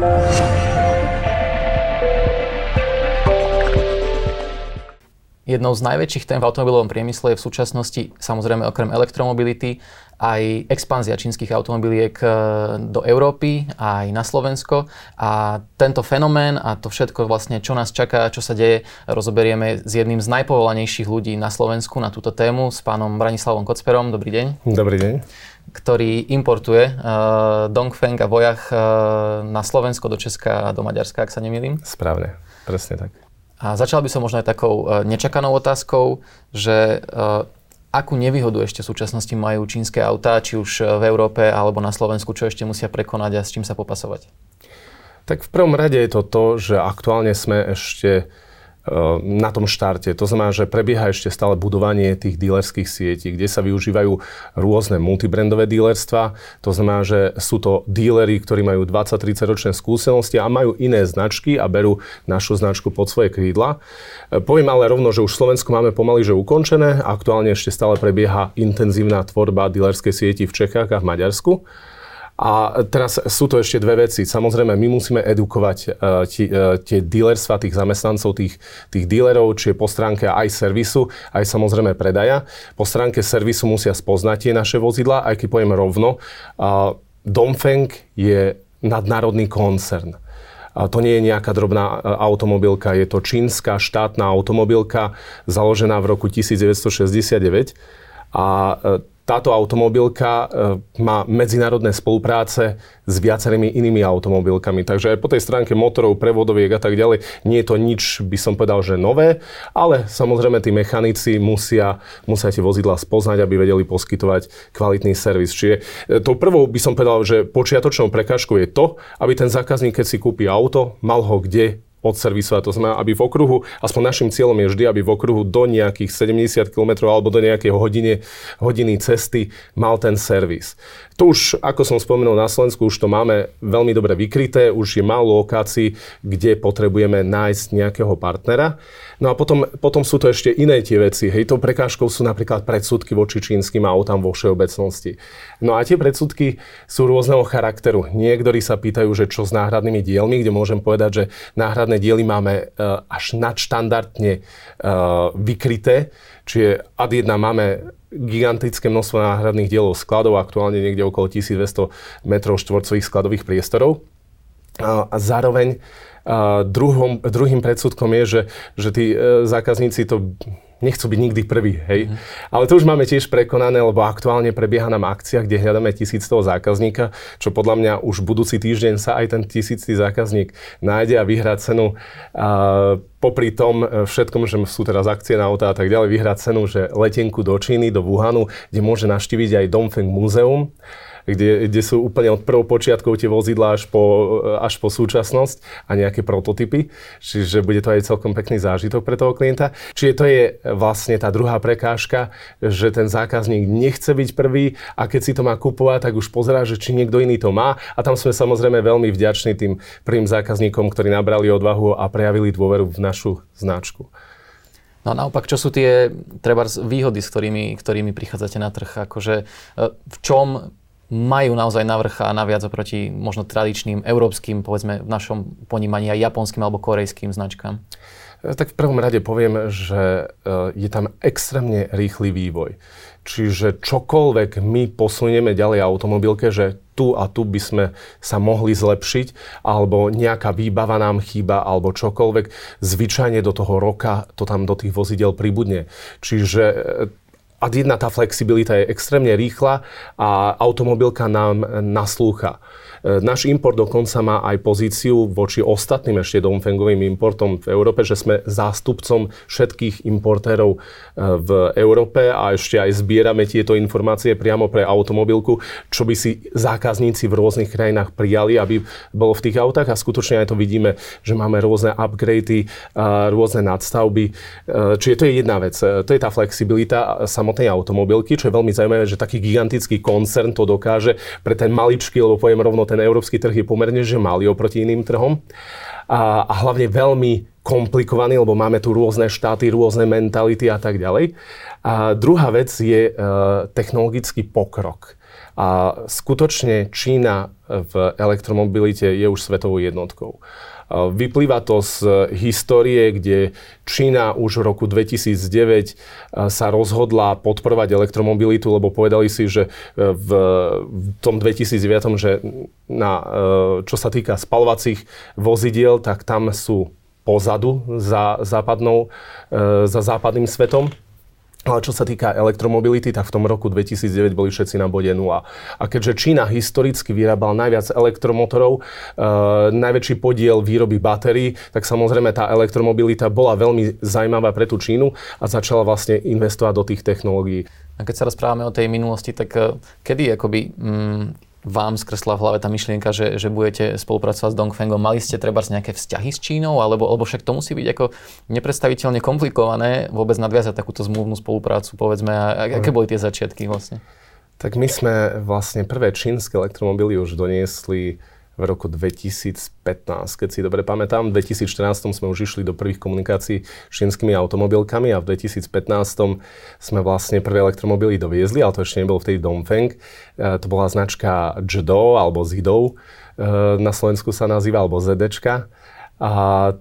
Thank you. Jednou z najväčších tém v automobilovom priemysle je v súčasnosti, samozrejme okrem elektromobility, aj expanzia čínskych automobiliek e, do Európy, aj na Slovensko. A tento fenomén a to všetko vlastne, čo nás čaká, čo sa deje, rozoberieme s jedným z najpovolanejších ľudí na Slovensku na túto tému, s pánom Branislavom Kocperom. Dobrý deň. Dobrý deň ktorý importuje uh, Dongfeng a Vojach uh, na Slovensko, do Česka a do Maďarska, ak sa nemýlim. Správne, presne tak. A začal by som možno aj takou e, nečakanou otázkou, že e, akú nevýhodu ešte v súčasnosti majú čínske autá, či už v Európe alebo na Slovensku, čo ešte musia prekonať a s čím sa popasovať? Tak v prvom rade je to to, že aktuálne sme ešte na tom štarte. To znamená, že prebieha ešte stále budovanie tých dílerských sietí, kde sa využívajú rôzne multibrandové dílerstva. To znamená, že sú to dílery, ktorí majú 20-30 ročné skúsenosti a majú iné značky a berú našu značku pod svoje krídla. Poviem ale rovno, že už v Slovensku máme pomaly že ukončené. Aktuálne ešte stále prebieha intenzívna tvorba dílerskej sieti v Čechách a v Maďarsku. A teraz sú to ešte dve veci. Samozrejme, my musíme edukovať uh, ti, uh, tie dealerstva, tých zamestnancov, tých, tých dealerov, či je po stránke aj servisu, aj samozrejme predaja. Po stránke servisu musia spoznať tie naše vozidla, aj keď poviem rovno, uh, Dongfeng je nadnárodný koncern. A to nie je nejaká drobná automobilka, je to čínska štátna automobilka založená v roku 1969. A táto automobilka e, má medzinárodné spolupráce s viacerými inými automobilkami. Takže aj po tej stránke motorov, prevodoviek a tak ďalej nie je to nič, by som povedal, že nové, ale samozrejme tí mechanici musia, musia tie vozidla spoznať, aby vedeli poskytovať kvalitný servis. Čiže e, tou prvou by som povedal, že počiatočnou prekážkou je to, aby ten zákazník, keď si kúpi auto, mal ho kde odservisovať. To znamená, aby v okruhu, aspoň našim cieľom je vždy, aby v okruhu do nejakých 70 km alebo do nejakej hodiny, hodiny cesty mal ten servis. To už, ako som spomenul na Slovensku, už to máme veľmi dobre vykryté, už je málo lokácií, kde potrebujeme nájsť nejakého partnera. No a potom, potom sú to ešte iné tie veci. Hej, tou prekážkou sú napríklad predsudky voči čínskym autám vo všeobecnosti. No a tie predsudky sú rôzneho charakteru. Niektorí sa pýtajú, že čo s náhradnými dielmi, kde môžem povedať, že náhradné diely máme uh, až nadštandardne uh, vykryté. Čiže ad 1 máme gigantické množstvo náhradných dielov skladov, aktuálne niekde okolo 1200 m štvorcových skladových priestorov. A zároveň druhom, druhým predsudkom je, že, že tí e, zákazníci to nechcú byť nikdy prvý, hej. Mm. Ale to už máme tiež prekonané, lebo aktuálne prebieha nám akcia, kde hľadáme toho zákazníka, čo podľa mňa už budúci týždeň sa aj ten tisíctý zákazník nájde a vyhrá cenu. A popri tom e, všetkom, že sú teraz akcie na auta a tak ďalej, vyhrá cenu, že letenku do Číny, do Wuhanu, kde môže navštíviť aj Dongfeng múzeum kde, kde sú úplne od prvopočiatkov tie vozidlá až po, až po súčasnosť a nejaké prototypy. Čiže bude to aj celkom pekný zážitok pre toho klienta. Čiže to je vlastne tá druhá prekážka, že ten zákazník nechce byť prvý a keď si to má kupovať, tak už pozerá, že či niekto iný to má. A tam sme samozrejme veľmi vďační tým prvým zákazníkom, ktorí nabrali odvahu a prejavili dôveru v našu značku. No a naopak, čo sú tie treba výhody, s ktorými, ktorými prichádzate na trh? Akože, e, v čom majú naozaj navrch a naviac oproti možno tradičným európskym, povedzme v našom ponímaní aj japonským alebo korejským značkám? E, tak v prvom rade poviem, že e, je tam extrémne rýchly vývoj. Čiže čokoľvek my posunieme ďalej automobilke, že tu a tu by sme sa mohli zlepšiť, alebo nejaká výbava nám chýba, alebo čokoľvek, zvyčajne do toho roka to tam do tých vozidel pribudne. Čiže e, a jedna tá flexibilita je extrémne rýchla a automobilka nám naslúcha. E, náš import dokonca má aj pozíciu voči ostatným ešte Dongfengovým importom v Európe, že sme zástupcom všetkých importérov e, v Európe a ešte aj zbierame tieto informácie priamo pre automobilku, čo by si zákazníci v rôznych krajinách prijali, aby bolo v tých autách a skutočne aj to vidíme, že máme rôzne upgrady, rôzne nadstavby. E, čiže to je jedna vec. To je tá flexibilita samotnej automobilky, čo je veľmi zaujímavé, že taký gigantický koncern to dokáže pre ten maličký, lebo poviem rovno ten európsky trh je pomerne že malý oproti iným trhom a, a hlavne veľmi komplikovaný, lebo máme tu rôzne štáty, rôzne mentality a tak ďalej. A druhá vec je technologický pokrok. A skutočne Čína v elektromobilite je už svetovou jednotkou. Vyplýva to z histórie, kde Čína už v roku 2009 sa rozhodla podporovať elektromobilitu, lebo povedali si, že e, v tom 2009, že na, e, čo sa týka spalovacích vozidiel, tak tam sú pozadu za, západnou, e, za západným svetom. Ale čo sa týka elektromobility, tak v tom roku 2009 boli všetci na bode 0. A keďže Čína historicky vyrábala najviac elektromotorov, e, najväčší podiel výroby batérií, tak samozrejme tá elektromobilita bola veľmi zaujímavá pre tú Čínu a začala vlastne investovať do tých technológií. A keď sa rozprávame o tej minulosti, tak e, kedy akoby mm, vám skresla v hlave tá myšlienka, že, že budete spolupracovať s Dongfengom? Mali ste treba nejaké vzťahy s Čínou, alebo, alebo však to musí byť ako nepredstaviteľne komplikované vôbec nadviazať takúto zmluvnú spoluprácu, povedzme, a aké boli tie začiatky vlastne? Tak my sme vlastne prvé čínske elektromobily už doniesli v roku 2015, keď si dobre pamätám. V 2014 sme už išli do prvých komunikácií s čínskymi automobilkami a v 2015 sme vlastne prvé elektromobily doviezli, ale to ešte nebol vtedy Dongfeng. E, to bola značka Jdo alebo Zidou, e, na Slovensku sa nazýva, alebo ZDčka. A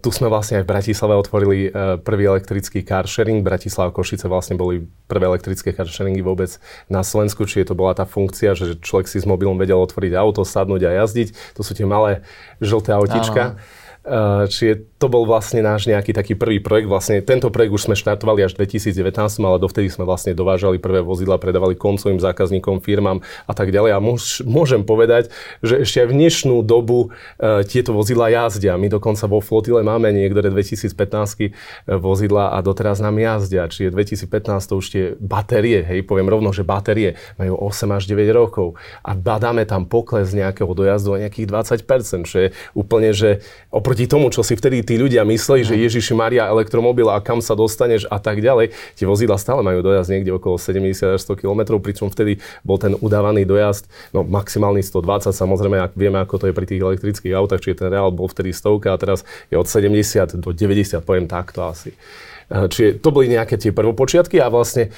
tu sme vlastne aj v Bratislave otvorili e, prvý elektrický car sharing. Bratislava Košice vlastne boli prvé elektrické car sharingy vôbec na Slovensku, čiže to bola tá funkcia, že človek si s mobilom vedel otvoriť auto, sadnúť a jazdiť. To sú tie malé žlté autička. Áno. Eh, čiže to bol vlastne náš nejaký taký prvý projekt. Vlastne tento projekt už sme štartovali až v 2019, ale dovtedy sme vlastne dovážali prvé vozidla, predávali koncovým zákazníkom, firmám a tak ďalej. A môžem povedať, že ešte aj v dnešnú dobu uh, tieto vozidla jazdia. My dokonca vo flotile máme niektoré 2015 eh, vozidla a doteraz nám jazdia. Čiže 2015 to už tie batérie, hej, poviem rovno, že batérie majú 8 až 9 rokov a badáme tam pokles nejakého dojazdu o nejakých 20%, čo je úplne, že oproti oproti tomu, čo si vtedy tí ľudia mysleli, že mhm. Ježiši Maria elektromobil a kam sa dostaneš a tak ďalej, tie vozidla stále majú dojazd niekde okolo 70 až 100 km, pričom vtedy bol ten udávaný dojazd, no maximálny 120, samozrejme, ak vieme, ako to je pri tých elektrických autách, čiže ten reál bol vtedy stovka a teraz je od 70 do 90, poviem takto asi. Čiže to boli nejaké tie prvopočiatky a vlastne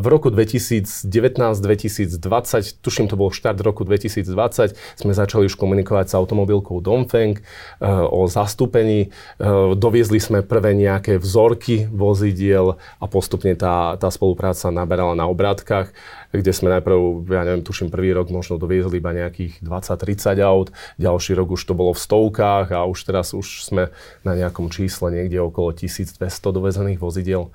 v roku 2019-2020, tuším to bol štart roku 2020, sme začali už komunikovať s automobilkou Dongfeng eh, o zastúpení. Doviezli sme prvé nejaké vzorky vozidiel a postupne tá, tá spolupráca naberala na obrátkach kde sme najprv, ja neviem, tuším prvý rok možno doviezli iba nejakých 20-30 aut, ďalší rok už to bolo v stovkách a už teraz už sme na nejakom čísle niekde okolo 1200 dovezených vozidiel.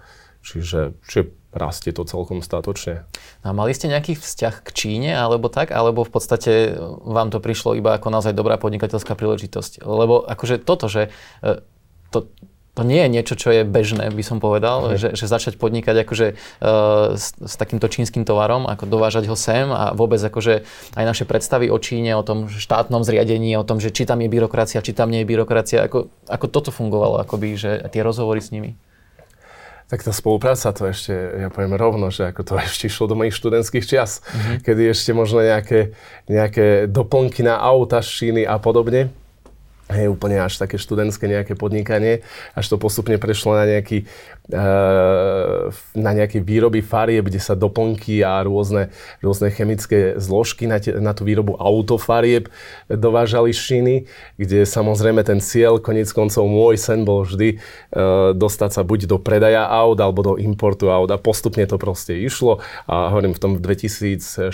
Čiže, čiže rastie to celkom statočne. A mali ste nejaký vzťah k Číne alebo tak, alebo v podstate vám to prišlo iba ako naozaj dobrá podnikateľská príležitosť? Lebo akože toto, že e, to, to nie je niečo, čo je bežné, by som povedal, mm. že, že začať podnikať akože uh, s, s takýmto čínskym tovarom, ako dovážať ho sem a vôbec akože aj naše predstavy o Číne, o tom štátnom zriadení, o tom, že či tam je byrokracia, či tam nie je byrokracia, ako, ako toto fungovalo, akoby, že tie rozhovory s nimi. Tak tá spolupráca to ešte, ja poviem rovno, že ako to ešte išlo do mojich študentských čias, mm-hmm. kedy ešte možno nejaké, nejaké doplnky na auta z Číny a podobne Hej, úplne až také študentské nejaké podnikanie, až to postupne prešlo na nejaký, na nejaké výroby farieb, kde sa doplnky a rôzne, rôzne chemické zložky na, te, na tú výrobu autofarieb dovážali z Číny, kde samozrejme ten cieľ, konec koncov môj sen bol vždy uh, dostať sa buď do predaja aut alebo do importu aut. A postupne to proste išlo. A hovorím v tom 2014-15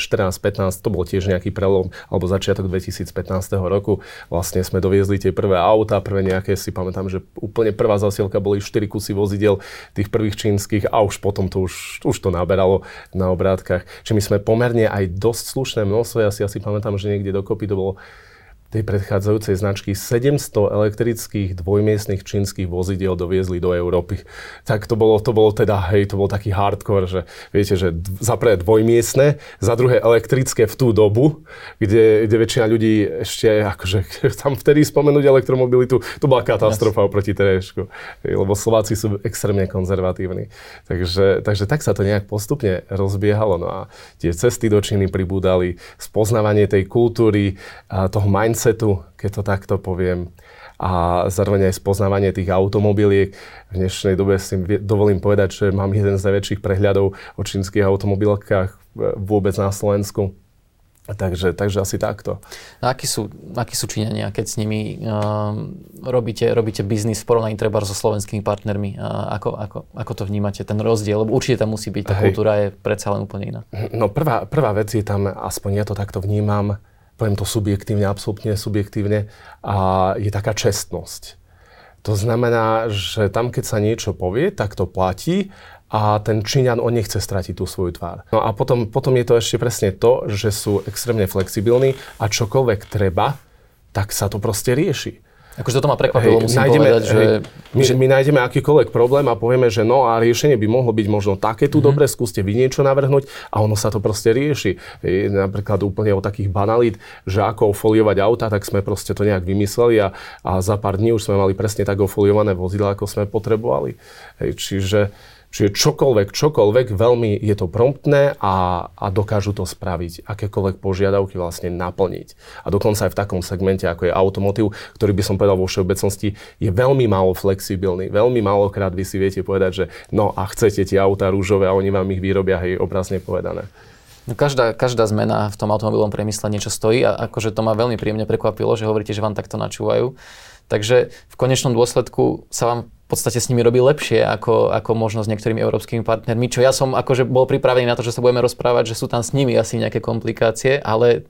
to bol tiež nejaký prelom alebo začiatok 2015 roku. Vlastne sme doviezli tie prvé auta, prvé nejaké, si pamätám, že úplne prvá zasielka boli 4 kusy vozidel tých prvých čínskych a už potom to už, už to naberalo na obrátkach. Čiže my sme pomerne aj dosť slušné množstvo, ja si asi pamätám, že niekde dokopy to bolo tej predchádzajúcej značky 700 elektrických dvojmiestných čínskych vozidiel doviezli do Európy. Tak to bolo, to bolo teda, hej, to bol taký hardcore, že viete, že za prvé dvojmiestne, za druhé elektrické v tú dobu, kde, kde väčšina ľudí ešte, akože tam vtedy spomenúť elektromobilitu, to bola katastrofa yes. oproti teréšku, lebo Slováci sú extrémne konzervatívni. Takže, takže tak sa to nejak postupne rozbiehalo. No a tie cesty do Číny pribúdali, spoznávanie tej kultúry, toho mindsetu mindsetu, keď to takto poviem a zároveň aj spoznávanie tých automobiliek. V dnešnej dobe si dovolím povedať, že mám jeden z najväčších prehľadov o čínskych automobilkách e, vôbec na Slovensku. Takže, takže asi takto. A akí sú, akí sú Číňania, keď s nimi um, robíte, robíte biznis v porovnaní treba so slovenskými partnermi? Uh, ako, ako, ako to vnímate, ten rozdiel? Lebo určite tam musí byť, tá Hej. kultúra je predsa len úplne iná. No prvá, prvá vec je tam, aspoň ja to takto vnímam, poviem to subjektívne, absolútne subjektívne, a je taká čestnosť. To znamená, že tam, keď sa niečo povie, tak to platí a ten Číňan, on nechce stratiť tú svoju tvár. No a potom, potom je to ešte presne to, že sú extrémne flexibilní a čokoľvek treba, tak sa to proste rieši. Akože toto ma prekvapilo, hej, musím nájdeme, povedať, že... My, že... my nájdeme akýkoľvek problém a povieme, že no a riešenie by mohlo byť možno také tu mm-hmm. dobre, skúste vy niečo navrhnúť a ono sa to proste rieši. Hej, napríklad úplne o takých banalít, že ako ofoliovať auta, tak sme proste to nejak vymysleli a, a za pár dní už sme mali presne tak ofoliované vozidla, ako sme potrebovali. Hej, čiže Čiže čokoľvek, čokoľvek, veľmi je to promptné a, a dokážu to spraviť, akékoľvek požiadavky vlastne naplniť. A dokonca aj v takom segmente, ako je automotív, ktorý by som povedal vo všeobecnosti, je veľmi málo flexibilný. Veľmi málokrát vy si viete povedať, že no a chcete tie auta rúžové a oni vám ich vyrobia, hej, obrazne povedané. No každá, každá zmena v tom automobilovom priemysle niečo stojí a akože to ma veľmi príjemne prekvapilo, že hovoríte, že vám takto načúvajú. Takže v konečnom dôsledku sa vám podstate s nimi robí lepšie ako, ako možno s niektorými európskymi partnermi, čo ja som akože bol pripravený na to, že sa budeme rozprávať, že sú tam s nimi asi nejaké komplikácie, ale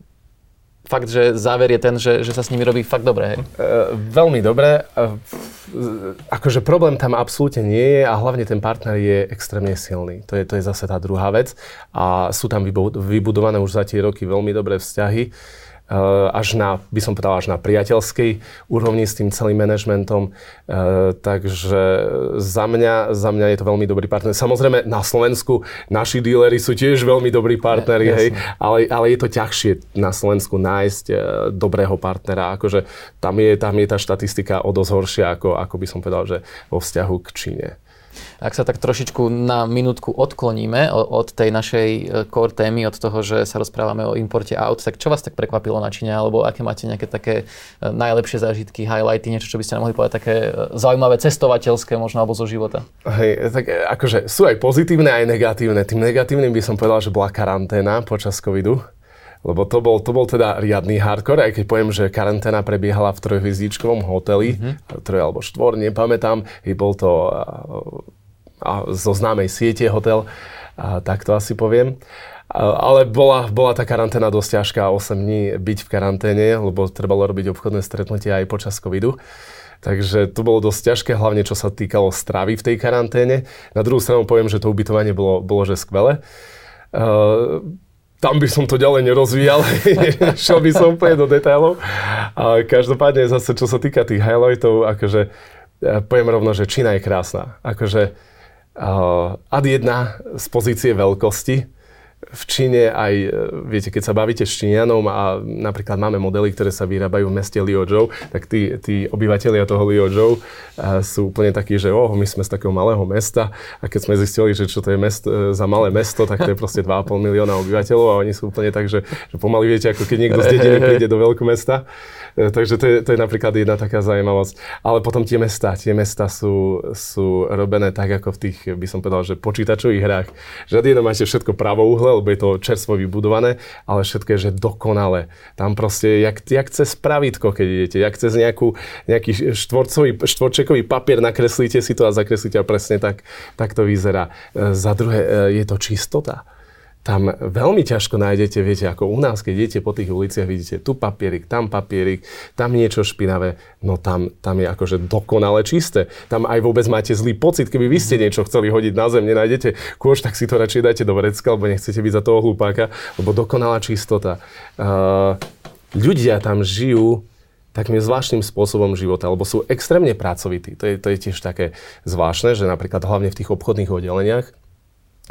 fakt, že záver je ten, že, že sa s nimi robí fakt dobre. Hej? E, veľmi dobre. E, akože problém tam absolútne nie je a hlavne ten partner je extrémne silný. To je, to je zase tá druhá vec. A sú tam vybudované už za tie roky veľmi dobré vzťahy. Eh, až na, by som povedal, až na priateľskej úrovni s tým celým manažmentom. Eh, takže za mňa, za mňa je to veľmi dobrý partner. Samozrejme, na Slovensku naši díleri sú tiež veľmi dobrí partneri, hej, ale, ale je to ťažšie na Slovensku nájsť eh, dobrého partnera. Akože tam je, tam je tá štatistika o dosť horšia, ako, ako by som povedal, že vo vzťahu k Číne. Ak sa tak trošičku na minútku odkloníme od tej našej e, core témy, od toho, že sa rozprávame o importe aut, tak čo vás tak prekvapilo na Číne, alebo aké máte nejaké také e, najlepšie zážitky, highlighty, niečo, čo by ste mohli povedať také e, zaujímavé cestovateľské možno, alebo zo života? Hej, tak akože sú aj pozitívne, aj negatívne. Tým negatívnym by som povedal, že bola karanténa počas covidu lebo to bol, to bol teda riadny hardcore, aj keď poviem, že karanténa prebiehala v trojhviezdičkovom hoteli, mm-hmm. troj alebo štvor, nepamätám, i bol to a zo známej siete hotel, a tak to asi poviem. Ale bola, bola tá karanténa dosť ťažká, 8 dní byť v karanténe, lebo trebalo robiť obchodné stretnutia aj počas covidu. Takže to bolo dosť ťažké, hlavne čo sa týkalo stravy v tej karanténe. Na druhú stranu poviem, že to ubytovanie bolo, bolo že skvelé. Uh, tam by som to ďalej nerozvíjal, šiel by som úplne do detailov. A každopádne zase, čo sa týka tých highlightov, akože ja poviem rovno, že Čína je krásna. Akože Uh, ad 1 z pozície veľkosti. V Číne aj, e, viete, keď sa bavíte s Číňanom a napríklad máme modely, ktoré sa vyrábajú v meste Liozhou, tak tí, tí obyvateľia toho Liozhou uh, sú úplne takí, že oh, my sme z takého malého mesta a keď sme zistili, že čo to je mest, uh, za malé mesto, tak to je proste 2,5 milióna obyvateľov a oni sú úplne tak, že, že pomaly viete, ako keď niekto z dediny príde do veľkomesta. mesta E, takže to je, to je napríklad jedna taká zaujímavosť. Ale potom tie mesta, tie mesta sú, sú robené tak, ako v tých, by som povedal, že počítačových hrách. Že jedno máte všetko pravouhle, lebo je to čerstvo vybudované, ale všetko je, že dokonale. Tam proste, jak, jak cez pravítko, keď idete, jak cez nejakú, nejaký štvorcový, štvorčekový papier nakreslíte si to a zakreslíte a presne tak, tak to vyzerá. E, za druhé, e, je to čistota tam veľmi ťažko nájdete, viete, ako u nás, keď idete po tých uliciach, vidíte tu papierik, tam papierik, tam niečo špinavé, no tam, tam je akože dokonale čisté. Tam aj vôbec máte zlý pocit, keby vy ste niečo chceli hodiť na zem, nenájdete kôž, tak si to radšej dajte do vrecka, lebo nechcete byť za toho hlupáka, lebo dokonalá čistota. Uh, ľudia tam žijú takým zvláštnym spôsobom života, lebo sú extrémne pracovití. To je, to je tiež také zvláštne, že napríklad hlavne v tých obchodných oddeleniach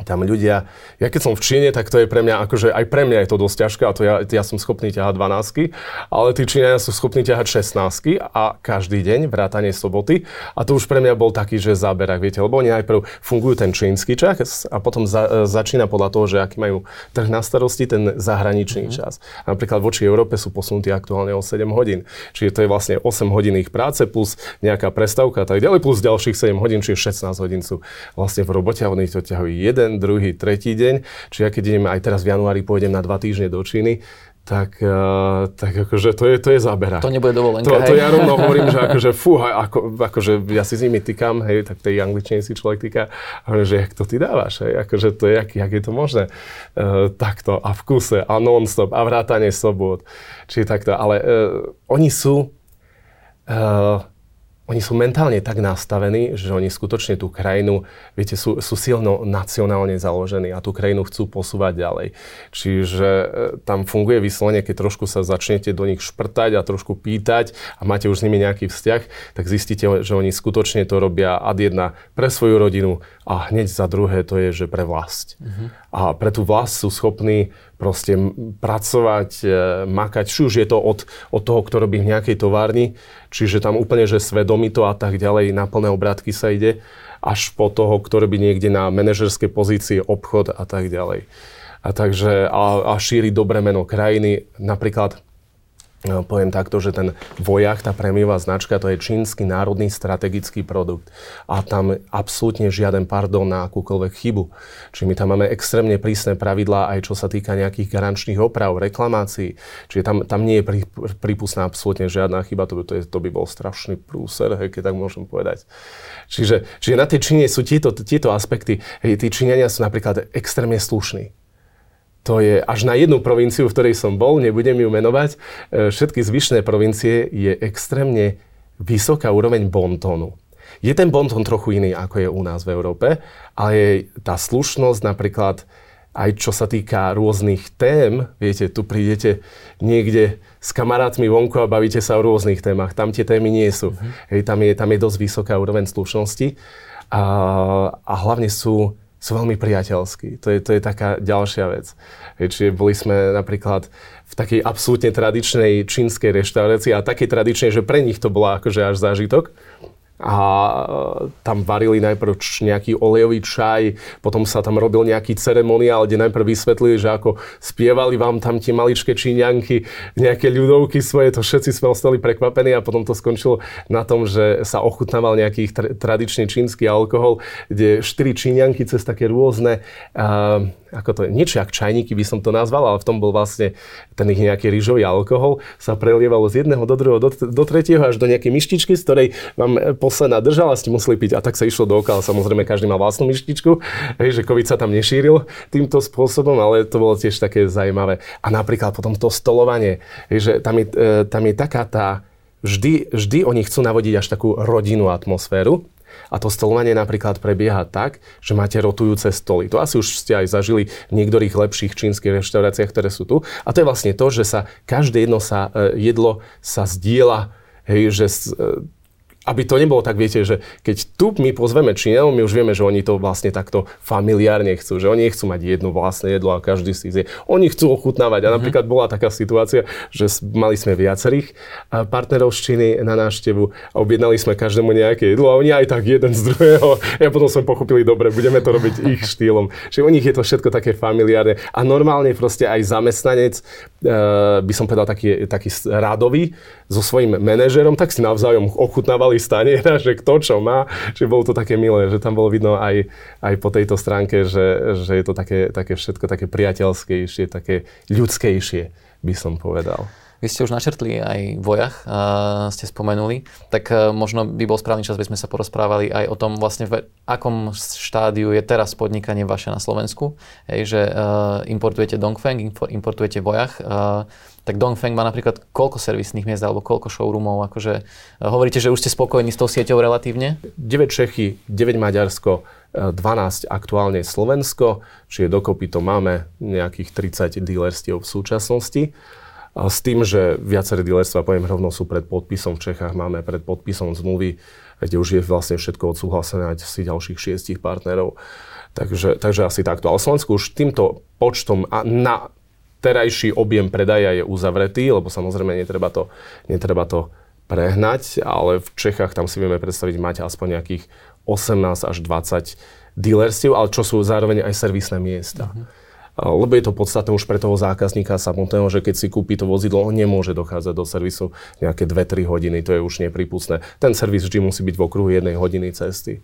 tam ľudia, ja keď som v Číne, tak to je pre mňa, akože aj pre mňa je to dosť ťažké a to ja, ja som schopný ťahať 12, ale tí Číňania sú schopní ťahať 16 a každý deň, vrátanie soboty a to už pre mňa bol taký, že záberak, viete, lebo oni najprv fungujú ten čínsky čas a potom za, začína podľa toho, že aký majú trh na starosti, ten zahraničný mm-hmm. čas. A napríklad voči Európe sú posunutí aktuálne o 7 hodín. Čiže to je vlastne 8 hodín ich práce plus nejaká prestávka a tak ďalej, plus ďalších 7 hodín, čiže 16 hodín sú vlastne v robote a oni to ťahujú jeden jeden, druhý, tretí deň. Čiže ja keď idem aj teraz v januári pôjdem na dva týždne do Číny, tak, uh, tak akože to je, to je zábera. To nebude dovolenka, to, to ja rovno hovorím, že akože fú, ako, akože ja si s nimi tykam, hej, tak tej angličtine si človek týka, a hovorím, že jak to ty dávaš, hej, akože to je, jak, jak je to možné. Uh, takto a v kuse a non-stop a vrátanie sobot. Čiže takto, ale uh, oni sú, uh, oni sú mentálne tak nastavení, že oni skutočne tú krajinu, viete, sú, sú silno nacionálne založení a tú krajinu chcú posúvať ďalej. Čiže e, tam funguje vyslovene, keď trošku sa začnete do nich šprtať a trošku pýtať a máte už s nimi nejaký vzťah, tak zistíte, že oni skutočne to robia ad jedna pre svoju rodinu a hneď za druhé to je, že pre vlast. Uh-huh. A pre tú vlast sú schopní proste pracovať, e, makať, či už je to od, od toho, kto robí v nejakej továrni, čiže tam úplne, že svedomito a tak ďalej, na plné obrátky sa ide, až po toho, kto robí niekde na manažerskej pozícii obchod a tak ďalej. A takže a, a šíri dobré meno krajiny. Napríklad poviem takto, že ten vojak, tá prémiová značka, to je čínsky národný strategický produkt. A tam absolútne žiaden pardon na akúkoľvek chybu. Čiže my tam máme extrémne prísne pravidlá aj čo sa týka nejakých garančných oprav, reklamácií. Čiže tam, tam nie je pri, prípustná absolútne žiadna chyba. To by, to, je, to by bol strašný prúser, hej, keď tak môžem povedať. Čiže, čiže na tej Číne sú tieto, tieto aspekty. Hej, tí Číňania sú napríklad extrémne slušní to je až na jednu provinciu, v ktorej som bol, nebudem ju menovať, e, všetky zvyšné provincie je extrémne vysoká úroveň bontónu. Je ten bontón trochu iný, ako je u nás v Európe, ale tá slušnosť napríklad aj čo sa týka rôznych tém, viete, tu prídete niekde s kamarátmi vonku a bavíte sa o rôznych témach. Tam tie témy nie sú. Mm-hmm. Hej, tam, je, tam je dosť vysoká úroveň slušnosti a, a hlavne sú sú veľmi priateľskí. To je, to je taká ďalšia vec. Čiže boli sme napríklad v takej absolútne tradičnej čínskej reštaurácii a takej tradičnej, že pre nich to bola akože až zážitok a e, tam varili najprv nejaký olejový čaj, potom sa tam robil nejaký ceremoniál, kde najprv vysvetlili, že ako spievali vám tam tie maličké číňanky, nejaké ľudovky svoje, to všetci sme ostali prekvapení a potom to skončilo na tom, že sa ochutnával nejaký tra- tradičný čínsky alkohol, kde štyri číňanky cez také rôzne uh, ako to niečo jak čajníky by som to nazval, ale v tom bol vlastne ten ich nejaký rýžový alkohol, sa prelievalo z jedného do druhého, do, do tretieho až do nejakej myštičky, z ktorej vám e, posledná držala, ste museli piť a tak sa išlo dookola. Samozrejme, každý mal vlastnú myštičku, hej, že COVID sa tam nešíril týmto spôsobom, ale to bolo tiež také zaujímavé. A napríklad potom to stolovanie, hej, že tam je, e, tam je taká tá, vždy, vždy oni chcú navodiť až takú rodinnú atmosféru, a to stolovanie napríklad prebieha tak, že máte rotujúce stoly. To asi už ste aj zažili v niektorých lepších čínskych reštauráciách, ktoré sú tu. A to je vlastne to, že sa každé jedno sa, e, jedlo sa zdieľa Hej, že aby to nebolo tak, viete, že keď tu my pozveme Číňanov, my už vieme, že oni to vlastne takto familiárne chcú, že oni nechcú mať jedno vlastné jedlo a každý si zje. Oni chcú ochutnávať. A mm-hmm. napríklad bola taká situácia, že mali sme viacerých partnerov z Číny na návštevu a objednali sme každému nejaké jedlo a oni aj tak jeden z druhého. A potom sme pochopili, dobre, budeme to robiť ich štýlom. Že u nich je to všetko také familiárne a normálne proste aj zamestnanec, uh, by som povedal taký, taký rádový, so svojím manažerom, tak si navzájom mali staniera, že kto čo má, že bolo to také milé, že tam bolo vidno aj, aj po tejto stránke, že, že je to také, také všetko také priateľskejšie, také ľudskejšie, by som povedal. Vy ste už načrtli aj vojach, uh, ste spomenuli, tak uh, možno by bol správny čas, aby sme sa porozprávali aj o tom vlastne v akom štádiu je teraz podnikanie vaše na Slovensku. Hej, že uh, importujete Dongfeng, importujete vojach. Uh, tak Dongfeng má napríklad koľko servisných miest alebo koľko showroomov? Akože, uh, hovoríte, že už ste spokojní s tou sieťou relatívne? 9 Čechy, 9 Maďarsko, 12 aktuálne Slovensko, čiže dokopy to máme nejakých 30 dealerstiev v súčasnosti. s tým, že viaceré dealerstva, poviem rovno, sú pred podpisom v Čechách, máme pred podpisom zmluvy, kde už je vlastne všetko odsúhlasené aj si ďalších šiestich partnerov. Takže, takže asi takto. Ale Slovensku už týmto počtom a na terajší objem predaja je uzavretý, lebo samozrejme netreba to, netreba to prehnať, ale v Čechách tam si vieme predstaviť mať aspoň nejakých 18 až 20 dealerstiev, ale čo sú zároveň aj servisné miesta. Uh-huh lebo je to podstatné už pre toho zákazníka samotného, že keď si kúpi to vozidlo, on nemôže dochádzať do servisu nejaké 2-3 hodiny, to je už nepripustné. Ten servis vždy musí byť v okruhu jednej hodiny cesty.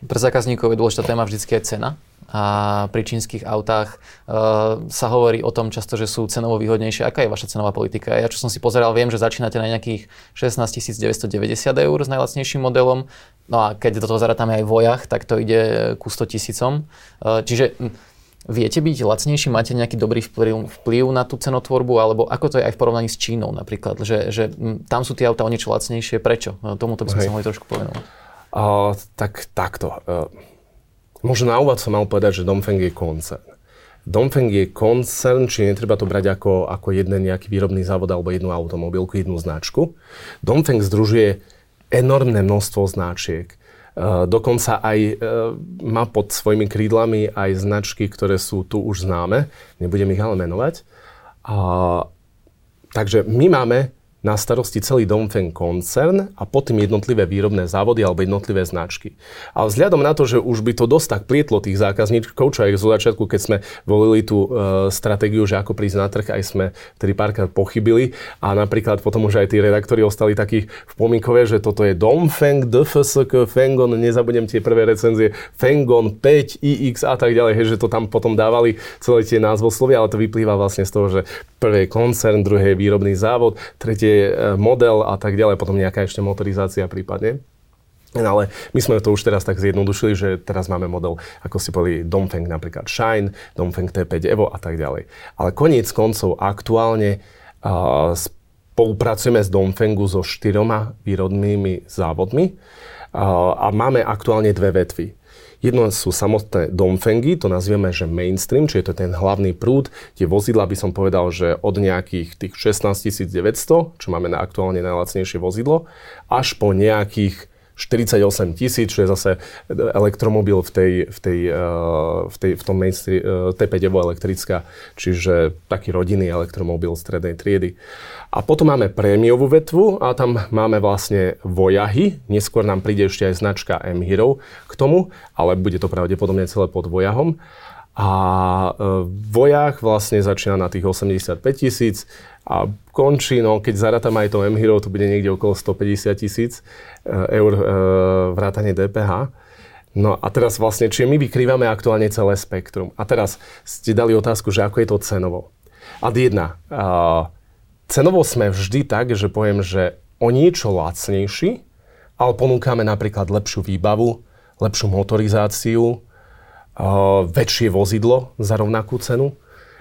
Pre zákazníkov je dôležitá téma vždy je cena. A pri čínskych autách uh, sa hovorí o tom často, že sú cenovo výhodnejšie. Aká je vaša cenová politika? Ja čo som si pozeral, viem, že začínate na nejakých 16 990 eur s najlacnejším modelom. No a keď do toho zarátame aj vojach, tak to ide ku 100 tisícom. Uh, čiže Viete byť lacnejší? Máte nejaký dobrý vplyv, vplyv na tú cenotvorbu? Alebo ako to je aj v porovnaní s Čínou napríklad? Že, že tam sú tie auta o niečo lacnejšie. Prečo? Tomuto by sme sa mohli trošku povedať. Uh, tak takto. Uh, možno na úvod som mal povedať, že Dongfeng je koncern. Dongfeng je koncern, či netreba to brať ako, ako jeden nejaký výrobný závod alebo jednu automobilku, jednu značku. Dongfeng združuje enormné množstvo značiek. Eh, dokonca aj eh, má pod svojimi krídlami aj značky, ktoré sú tu už známe, nebudem ich ale menovať. A, takže my máme na starosti celý Dongfeng koncern a potom jednotlivé výrobné závody alebo jednotlivé značky. A vzhľadom na to, že už by to dosť tak plietlo tých zákazníkov, čo aj zo začiatku, keď sme volili tú e, stratégiu, že ako prísť na trh, aj sme tedy párkrát pochybili a napríklad potom už aj tí redaktori ostali takí v pomínkové, že toto je Dongfeng, DFSK, Fengon, nezabudnem tie prvé recenzie, Fengon 5, iX a tak ďalej, hej, že to tam potom dávali celé tie názvoslovia, ale to vyplýva vlastne z toho, že prvé koncern, druhé je výrobný závod, tretie je e, model a tak ďalej, potom nejaká ešte motorizácia prípadne. No, ale my sme to už teraz tak zjednodušili, že teraz máme model, ako si povedali, Dongfeng napríklad Shine, Dongfeng T5 Evo a tak ďalej. Ale koniec koncov aktuálne uh, spolupracujeme s Dongfengu so štyroma výrobnými závodmi uh, a máme aktuálne dve vetvy. Jedno sú samotné Dongfengy, to nazvieme, že mainstream, čiže to je ten hlavný prúd. Tie vozidla by som povedal, že od nejakých tých 16 900, čo máme na aktuálne najlacnejšie vozidlo, až po nejakých 48 tisíc, čo je zase elektromobil v, tej, v, tej, eh, v, tej, v tom mainstream, eh, T5 Evo elektrická, čiže taký rodinný elektromobil strednej triedy. A potom máme prémiovú vetvu a tam máme vlastne Vojahy. Neskôr nám príde ešte aj značka M-Hero k tomu, ale bude to pravdepodobne celé pod Vojahom. A e, Vojach vlastne začína na tých 85 tisíc a končí, no keď zaratam aj to M-Hero, to bude niekde okolo 150 tisíc e, eur e, vrátane DPH. No a teraz vlastne, či my vykrývame aktuálne celé spektrum. A teraz ste dali otázku, že ako je to cenovo. Ad jedna, Cenovo sme vždy tak, že poviem, že o niečo lacnejší, ale ponúkame napríklad lepšiu výbavu, lepšiu motorizáciu, väčšie vozidlo za rovnakú cenu.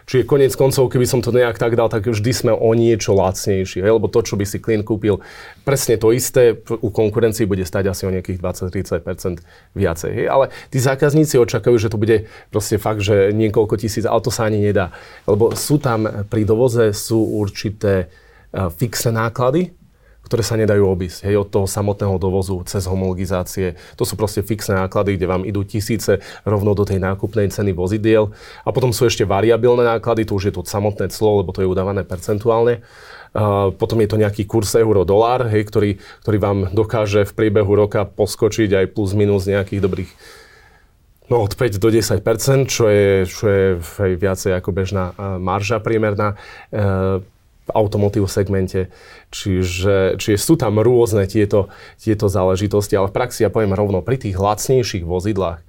Čiže konec koncov, keby som to nejak tak dal, tak vždy sme o niečo lacnejšie. Lebo to, čo by si klient kúpil, presne to isté, u konkurencii bude stať asi o nejakých 20-30% viacej. Hej? Ale tí zákazníci očakajú, že to bude proste fakt, že niekoľko tisíc, ale to sa ani nedá. Lebo sú tam pri dovoze sú určité fixné náklady, ktoré sa nedajú obísť. Hej, od toho samotného dovozu cez homologizácie. To sú proste fixné náklady, kde vám idú tisíce rovno do tej nákupnej ceny vozidiel. A potom sú ešte variabilné náklady, to už je to samotné clo, lebo to je udávané percentuálne. Uh, potom je to nejaký kurz euro-dolár, hej, ktorý, ktorý vám dokáže v priebehu roka poskočiť aj plus minus nejakých dobrých No od 5 do 10 čo je, čo je viacej ako bežná marža priemerná. Uh, automotív segmente. Čiže, čiže sú tam rôzne tieto, tieto záležitosti, ale v praxi ja poviem rovno, pri tých lacnejších vozidlách,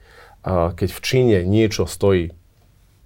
keď v Číne niečo stojí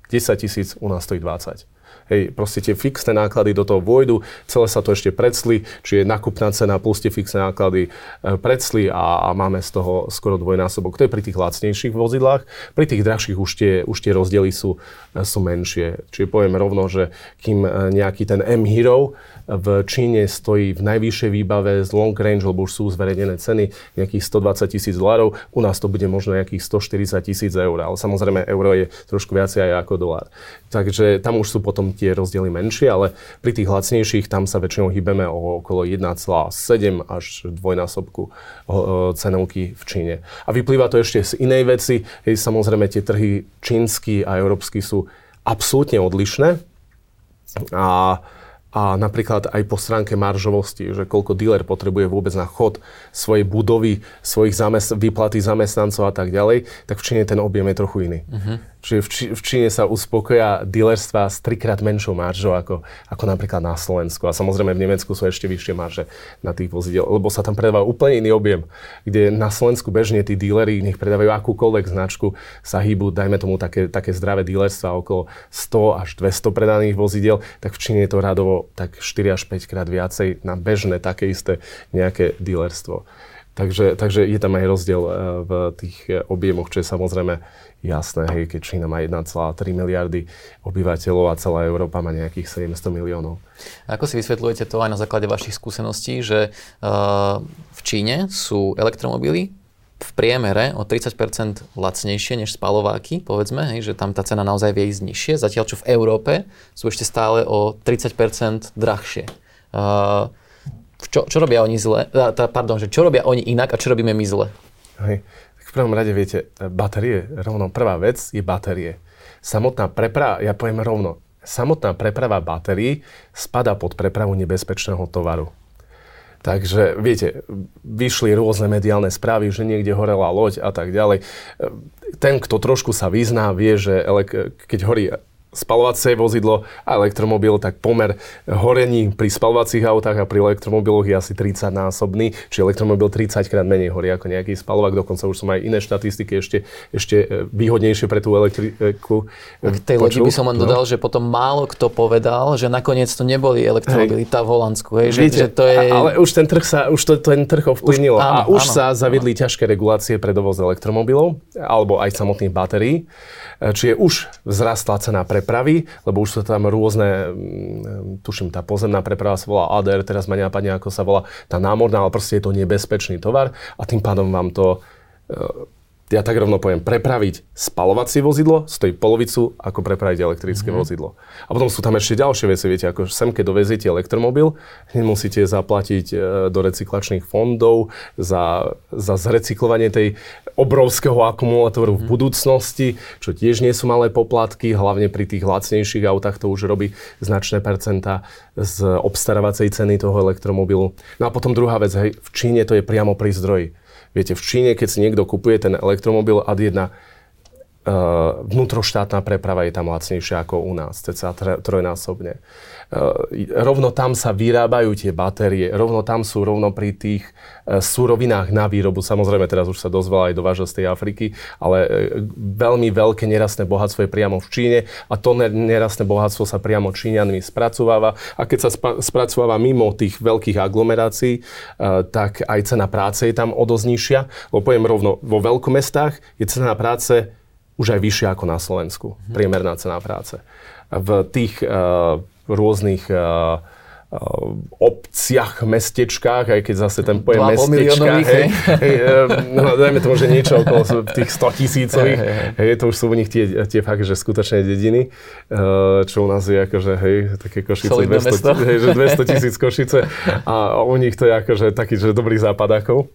10 tisíc, u nás stojí 20 Hej, proste tie fixné náklady do toho vojdu, celé sa to ešte predslí, čiže nakupná cena plus tie fixné náklady e, predslí a, a máme z toho skoro dvojnásobok. To je pri tých lacnejších vozidlách. Pri tých drahších už tie, už tie rozdiely sú, e, sú menšie. Čiže poviem rovno, že kým e, nejaký ten M-Hero v Číne stojí v najvyššej výbave z long range, lebo už sú zverejnené ceny nejakých 120 tisíc dolárov, u nás to bude možno nejakých 140 tisíc eur, ale samozrejme euro je trošku viacej aj ako dolár. Takže tam už sú potom tie rozdiely menšie, ale pri tých lacnejších tam sa väčšinou hýbeme o okolo 1,7 až dvojnásobku cenovky v Číne. A vyplýva to ešte z inej veci. Hej, samozrejme tie trhy čínsky a európsky sú absolútne odlišné. A a napríklad aj po stránke maržovosti, že koľko dealer potrebuje vôbec na chod svojej budovy, svojich zamest- výplaty zamestnancov a tak ďalej, tak v Číne ten objem je trochu iný. Uh-huh. Čiže v, Či- v Číne sa uspokoja dealerstva s trikrát menšou maržou ako, ako napríklad na Slovensku. A samozrejme v Nemecku sú ešte vyššie marže na tých vozidel, lebo sa tam predáva úplne iný objem, kde na Slovensku bežne tí dealery, nech predávajú akúkoľvek značku, sa hýbu, dajme tomu také, také zdravé dealerstva okolo 100 až 200 predaných vozidel, tak v Číne je to radovo tak 4 až 5 krát viacej na bežné také isté nejaké dealerstvo. Takže, takže je tam aj rozdiel eh, v tých eh, objemoch, čo je samozrejme jasné, hej, keď Čína má 1,3 miliardy obyvateľov a celá Európa má nejakých 700 miliónov. Ako si vysvetľujete to aj na základe vašich skúseností, že uh, v Číne sú elektromobily v priemere o 30% lacnejšie než spalováky, povedzme, hej, že tam tá cena naozaj vie ísť nižšie, zatiaľ čo v Európe sú ešte stále o 30% drahšie. Uh, čo, čo robia oni zle? Tá, pardon, že čo robia oni inak a čo robíme my zle? Hej prvom rade, viete, batérie, rovno prvá vec je batérie. Samotná preprava, ja poviem rovno, samotná preprava batérií spada pod prepravu nebezpečného tovaru. Takže, viete, vyšli rôzne mediálne správy, že niekde horela loď a tak ďalej. Ten, kto trošku sa vyzná, vie, že keď horí spalovacie vozidlo a elektromobil, tak pomer horení pri spalovacích autách a pri elektromobiloch je asi 30 násobný, či elektromobil 30 krát menej horí ako nejaký spalovák, dokonca už som aj iné štatistiky ešte, ešte e, výhodnejšie pre tú elektriku. A k tej lodi by som len no. dodal, no. že potom málo kto povedal, že nakoniec to neboli elektromobily, tá v Holandsku. Hej, že, Viete, že to je... Ale už ten trh sa, už to, ten trh ovplyvnilo. Už, áno, a už áno, sa zaviedli áno. ťažké regulácie pre dovoz elektromobilov, alebo aj samotných batérií. E, čiže už vzrastla cena prepravy, lebo už sú tam rôzne, mm, tuším, tá pozemná preprava sa volá ADR, teraz ma nenapadne, ako sa volá tá námorná, ale proste je to nebezpečný tovar a tým pádom vám to e, ja tak rovno poviem, prepraviť spalovacie vozidlo stojí polovicu, ako prepraviť elektrické mm-hmm. vozidlo. A potom sú tam ešte ďalšie veci, viete, ako sem, keď doveziete elektromobil, hneď musíte zaplatiť e, do recyklačných fondov za, za zrecyklovanie tej obrovského akumulátoru mm-hmm. v mhm. budúcnosti, čo tiež nie sú malé poplatky, hlavne pri tých lacnejších autách to už robí značné percenta z obstarávacej ceny toho elektromobilu. No a potom druhá vec, hej, v Číne to je priamo pri zdroji. Viete, v Číne, keď si niekto kupuje ten elektromobil ad 1, uh, vnútroštátna preprava je tam lacnejšia ako u nás, cca trojnásobne. Eh, rovno tam sa vyrábajú tie batérie, rovno tam sú rovno pri tých eh, surovinách na výrobu. Samozrejme, teraz už sa dosť veľa aj dováža z tej Afriky, ale eh, veľmi veľké nerastné bohatstvo je priamo v Číne a to nerastné bohatstvo sa priamo Číňanmi spracováva. A keď sa spracováva mimo tých veľkých aglomerácií, tak aj cena práce je tam o dosť nižšia. Lebo poviem rovno, vo veľkomestách je cena práce už aj vyššia ako na Slovensku. Priemerná cena práce. V tých rôznych uh, obciach, mestečkách, aj keď zase ten pojem mestečka, hej, hej, no, dajme tomu, že niečo okolo tých 100 tisícových, hej, to už sú u nich tie, tie fakt, že skutočné dediny, čo u nás je akože, hej, také Košice, 200, hej, že 200 tisíc Košice. A u nich to je akože taký, že dobrý západákov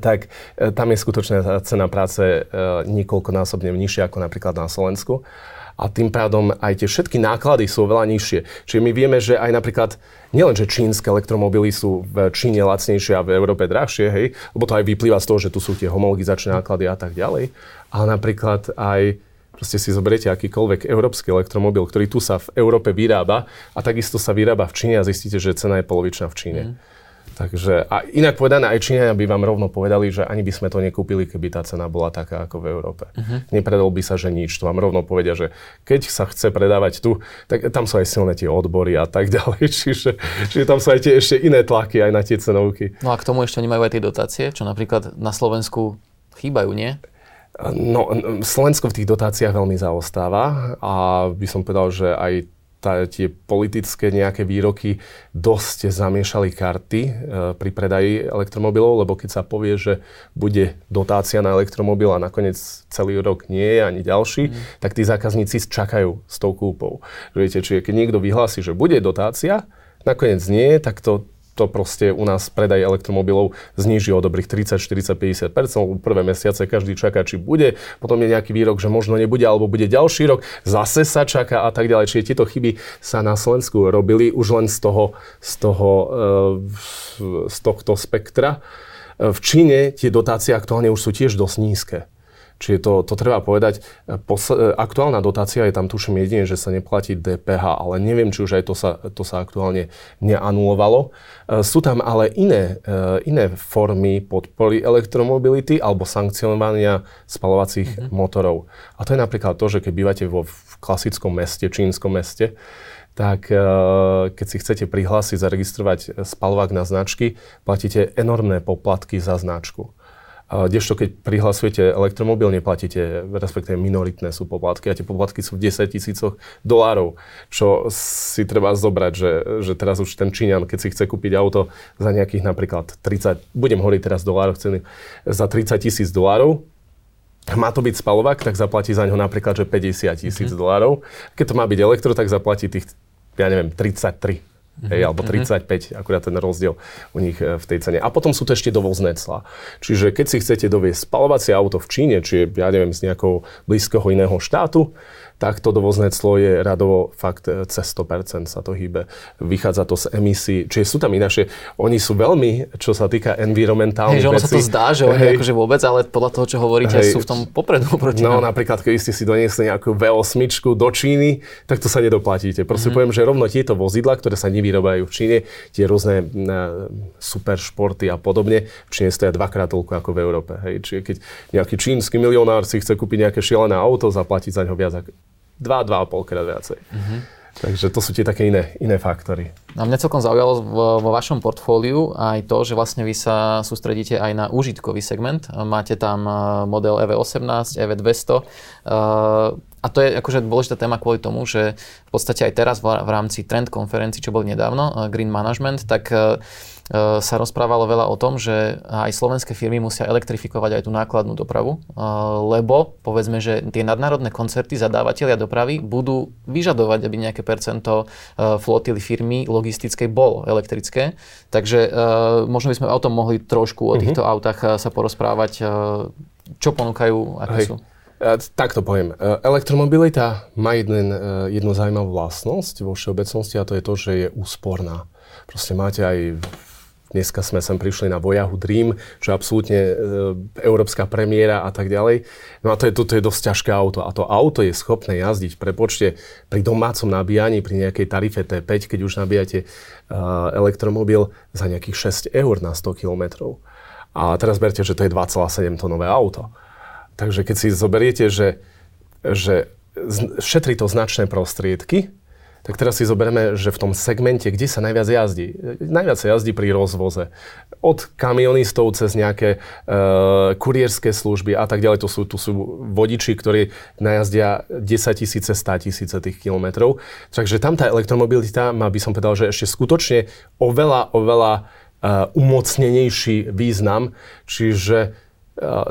tak tam je skutočná cena práce niekoľkonásobne nižšia ako napríklad na Slovensku a tým pádom aj tie všetky náklady sú veľa nižšie. Čiže my vieme, že aj napríklad nielen, že čínske elektromobily sú v Číne lacnejšie a v Európe drahšie, hej, lebo to aj vyplýva z toho, že tu sú tie homologizačné náklady a tak ďalej, ale napríklad aj Proste si zoberiete akýkoľvek európsky elektromobil, ktorý tu sa v Európe vyrába a takisto sa vyrába v Číne a zistíte, že cena je polovičná v Číne. Mm. Takže, a inak povedané, aj Číňania by vám rovno povedali, že ani by sme to nekúpili, keby tá cena bola taká ako v Európe. Uh-huh. Nepredal by sa, že nič. To vám rovno povedia, že keď sa chce predávať tu, tak tam sú aj silné tie odbory a tak ďalej. Čiže, čiže tam sú aj tie ešte iné tlaky aj na tie cenovky. No a k tomu ešte oni majú aj tie dotácie, čo napríklad na Slovensku chýbajú, nie? No, Slovensko v tých dotáciách veľmi zaostáva a by som povedal, že aj tá, tie politické nejaké výroky dosť zamiešali karty e, pri predaji elektromobilov, lebo keď sa povie, že bude dotácia na elektromobil a nakoniec celý rok nie je ani ďalší, mm. tak tí zákazníci čakajú s tou kúpou. Viete, čiže keď niekto vyhlási, že bude dotácia, nakoniec nie, tak to to proste u nás predaj elektromobilov zníži o dobrých 30, 40, 50 Prvé mesiace každý čaká, či bude. Potom je nejaký výrok, že možno nebude, alebo bude ďalší rok. Zase sa čaká a tak ďalej. Čiže tieto chyby sa na Slovensku robili už len z toho, z toho, eh, z tohto spektra. V Číne tie dotácie aktuálne už sú tiež dosť nízke. Čiže to, to treba povedať. Posl- aktuálna dotácia je tam tuším jedine, že sa neplatí DPH, ale neviem, či už aj to sa, to sa aktuálne neanulovalo. E, sú tam ale iné, e, iné formy podpory elektromobility alebo sankcionovania spalovacích mm-hmm. motorov. A to je napríklad to, že keď bývate vo klasickom meste, čínskom meste, tak e, keď si chcete prihlásiť, zaregistrovať spalovák na značky, platíte enormné poplatky za značku. Kdežto keď prihlasujete elektromobil, neplatíte, respektíve minoritné sú poplatky a tie poplatky sú v 10 tisícoch dolárov, čo si treba zobrať, že, že teraz už ten Číňan, keď si chce kúpiť auto za nejakých napríklad 30, budem hovoriť teraz dolárov ceny, za 30 tisíc dolárov, má to byť spalovák, tak zaplatí za ňo napríklad, že 50 tisíc mm-hmm. dolárov. Keď to má byť elektro, tak zaplatí tých, ja neviem, 33 Mm-hmm. Hej, alebo 35, mm-hmm. akurát ten rozdiel u nich e, v tej cene. A potom sú to ešte dovozné clá. Čiže keď si chcete doviesť spalovacie auto v Číne, či ja neviem, z nejakého blízkeho iného štátu, tak to dovozné clo je radovo fakt e, cez 100% sa to hýbe. Vychádza to z emisí, čiže sú tam inášie. Oni sú veľmi, čo sa týka environmentálnych hey, že ono sa to zdá, že oni hey. akože vôbec, ale podľa toho, čo hovoríte, hey. sú v tom popredu proti No nám. napríklad, keď ste si doniesli nejakú V8 do Číny, tak to sa nedoplatíte. Proste mm-hmm. poviem, že rovno tieto vozidla, ktoré sa nevyrobajú v Číne, tie rôzne uh, super športy a podobne, v Číne stoja dvakrát toľko ako v Európe. Hej. Čiže keď nejaký čínsky milionár si chce kúpiť nejaké šialené auto, zaplatiť za ňo viac 2-2,5 krát viacej. Mm-hmm. Takže to sú tie také iné, iné faktory. A mňa celkom zaujalo vo, vašom portfóliu aj to, že vlastne vy sa sústredíte aj na užitkový segment. Máte tam e, model EV18, EV200. A to je akože dôležitá téma kvôli tomu, že v podstate aj teraz v, rámci trend konferencii, čo boli nedávno, e, Green Management, tak E, sa rozprávalo veľa o tom, že aj slovenské firmy musia elektrifikovať aj tú nákladnú dopravu, e, lebo povedzme, že tie nadnárodné koncerty, zadávateľia dopravy budú vyžadovať, aby nejaké percento e, flotily firmy logistickej bolo elektrické. Takže možno by sme o tom mohli trošku o mhm. týchto uh-huh. autách sa porozprávať, čo ponúkajú, aké sú. Tak to poviem. Elektromobilita má jeden, jednu zaujímavú vlastnosť vo všeobecnosti a to je to, že je úsporná. Proste máte aj Dneska sme sem prišli na Vojahu Dream, čo je absolútne e, európska premiéra a tak ďalej. No a to je, toto je dosť ťažké auto. A to auto je schopné jazdiť pre počte pri domácom nabíjaní, pri nejakej tarife T5, keď už nabíjate e, elektromobil za nejakých 6 eur na 100 km. A teraz berte, že to je 2,7 tonové auto. Takže keď si zoberiete, že, že šetrí to značné prostriedky, tak teraz si zoberieme, že v tom segmente, kde sa najviac jazdí, najviac sa jazdí pri rozvoze. Od kamionistov cez nejaké e, kurierské služby a tak ďalej. To sú, tu sú vodiči, ktorí najazdia 10 tisíce, 100 tisíce tých kilometrov. Takže tam tá elektromobilita má, by som povedal, že ešte skutočne oveľa, oveľa e, umocnenejší význam. Čiže e,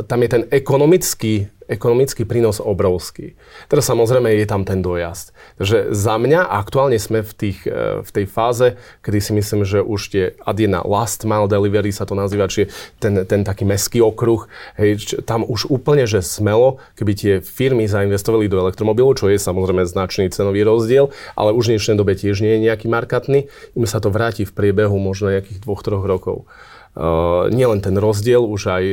tam je ten ekonomický ekonomický prínos obrovský. Teraz samozrejme je tam ten dojazd. Takže za mňa aktuálne sme v, tých, e, v tej fáze, kedy si myslím, že už tie ad last mile delivery sa to nazýva, čiže ten, ten taký meský okruh, hej, tam už úplne, že smelo, keby tie firmy zainvestovali do elektromobilov, čo je samozrejme značný cenový rozdiel, ale už v dnešnej dobe tiež nie je nejaký markantný, im sa to vráti v priebehu možno nejakých dvoch, troch rokov. Uh, nielen ten rozdiel, už aj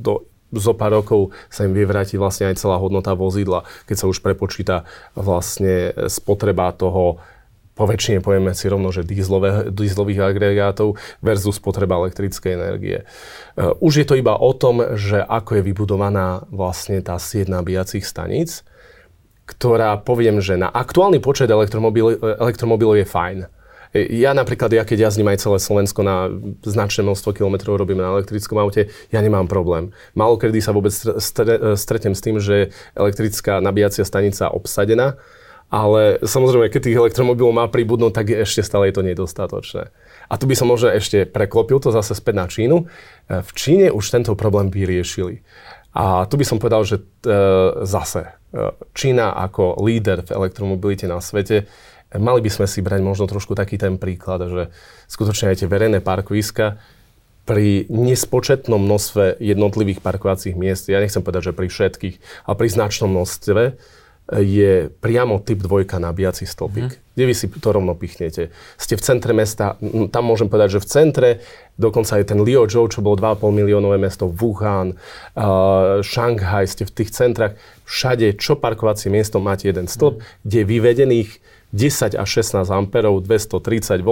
do zo pár rokov sa im vyvráti vlastne aj celá hodnota vozidla, keď sa už prepočíta vlastne spotreba toho po väčšine povieme si rovno, že dízlových agregátov versus spotreba elektrickej energie. Uh, už je to iba o tom, že ako je vybudovaná vlastne tá sieť nabíjacích staníc, ktorá poviem, že na aktuálny počet elektromobil, elektromobilov je fajn ja napríklad, ja keď jazdím aj celé Slovensko na značné množstvo kilometrov robím na elektrickom aute, ja nemám problém. Málo kedy sa vôbec stretnem s tým, že elektrická nabíjacia stanica obsadená ale samozrejme, keď tých elektromobilov má pribudnúť, tak ešte stále je to nedostatočné. A tu by som možno ešte preklopil to zase späť na Čínu. E, v Číne už tento problém vyriešili. A tu by som povedal, že e, zase e, Čína ako líder v elektromobilite na svete, mali by sme si brať možno trošku taký ten príklad, že skutočne aj tie verejné parkoviska pri nespočetnom množstve jednotlivých parkovacích miest, ja nechcem povedať, že pri všetkých, ale pri značnom množstve, je priamo typ dvojka nabíjací stĺpik, mm. kde vy si to rovno pichnete. Ste v centre mesta, tam môžem povedať, že v centre, dokonca aj ten Liuzhou, čo bolo 2,5 miliónové mesto, Wuhan, uh, Šanghaj, ste v tých centrách, všade, čo parkovacie miesto, máte jeden stĺp, mm. kde je vyvedených 10 až 16 amperov, 230 V,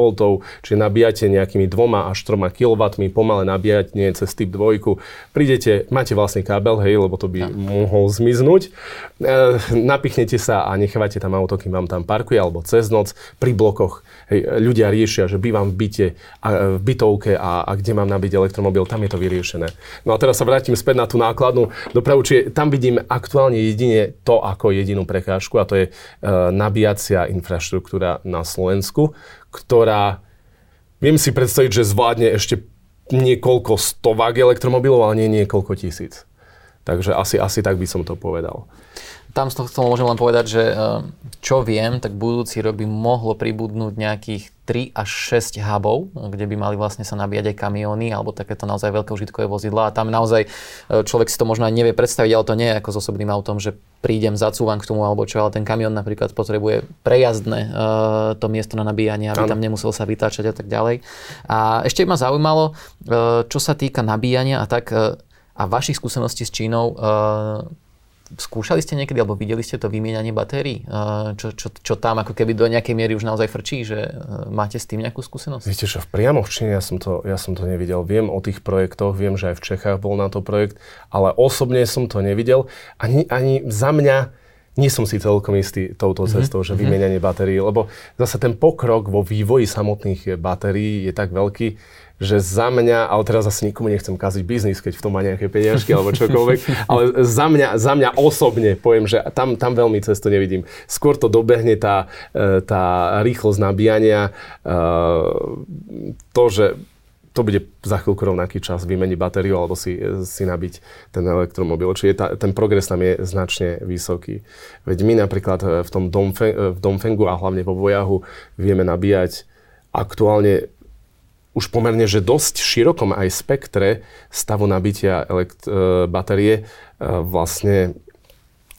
čiže nabíjate nejakými 2 až 3 kW, pomalé nabíjanie cez typ 2. Prídete, máte vlastný kábel, hej, lebo to by ja. mohol zmiznúť. E, napichnete sa a nechávate tam auto, kým vám tam parkuje, alebo cez noc pri blokoch. Hej, ľudia riešia, že bývam v byte, a, v bytovke a, a kde mám nabiť elektromobil, tam je to vyriešené. No a teraz sa vrátim späť na tú nákladnú dopravu, čiže tam vidím aktuálne jedine to ako jedinú prekážku a to je e, nabíjacia infraštruktúra na Slovensku, ktorá, viem si predstaviť, že zvládne ešte niekoľko stovák elektromobilov, ale nie niekoľko tisíc. Takže asi, asi tak by som to povedal tam z toho môžem len povedať, že eh, čo viem, tak budúci rok by mohlo pribudnúť nejakých 3 až 6 hubov, kde by mali vlastne sa nabíjať aj kamióny alebo takéto naozaj veľké užitkové vozidla. A tam naozaj eh, človek si to možno aj nevie predstaviť, ale to nie je ako s osobným autom, že prídem, zacúvam k tomu alebo čo, ale ten kamión napríklad potrebuje prejazdné uh, to miesto na nabíjanie, aby tam nemusel sa vytáčať a tak ďalej. A ešte ma zaujímalo, uh, čo sa týka nabíjania a tak uh, a vašich skúseností s Čínou, skúšali ste niekedy, alebo videli ste to vymieňanie batérií? Čo, čo, čo tam ako keby do nejakej miery už naozaj frčí, že e, máte s tým nejakú skúsenosť? Viete čo, v priamo v Číne ja som, to, ja som to nevidel. Viem o tých projektoch, viem, že aj v Čechách bol na to projekt, ale osobne som to nevidel. Ani, ani za mňa nie som si celkom istý touto mhm, cestou, mm-hmm. že vymieňanie batérií, lebo zase ten pokrok vo vývoji samotných batérií je tak veľký, že za mňa, ale teraz asi nikomu nechcem kaziť biznis, keď v tom má nejaké peniažky alebo čokoľvek, ale za mňa, za mňa osobne poviem, že tam, tam veľmi cestu nevidím. Skôr to dobehne tá, e, tá rýchlosť nabíjania, e, to, že to bude za chvíľku rovnaký čas vymeniť batériu alebo si, si nabiť ten elektromobil. Čiže tá, ten progres tam je značne vysoký. Veď my napríklad v tom Domfeng, v Domfengu a hlavne vo Vojahu vieme nabíjať aktuálne už pomerne, že dosť širokom aj spektre stavu nabitia elekt- e, batérie e, vlastne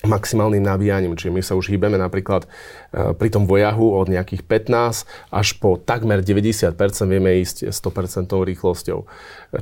maximálnym nabíjaním. Čiže my sa už hýbeme napríklad e, pri tom vojahu od nejakých 15 až po takmer 90% vieme ísť 100% rýchlosťou.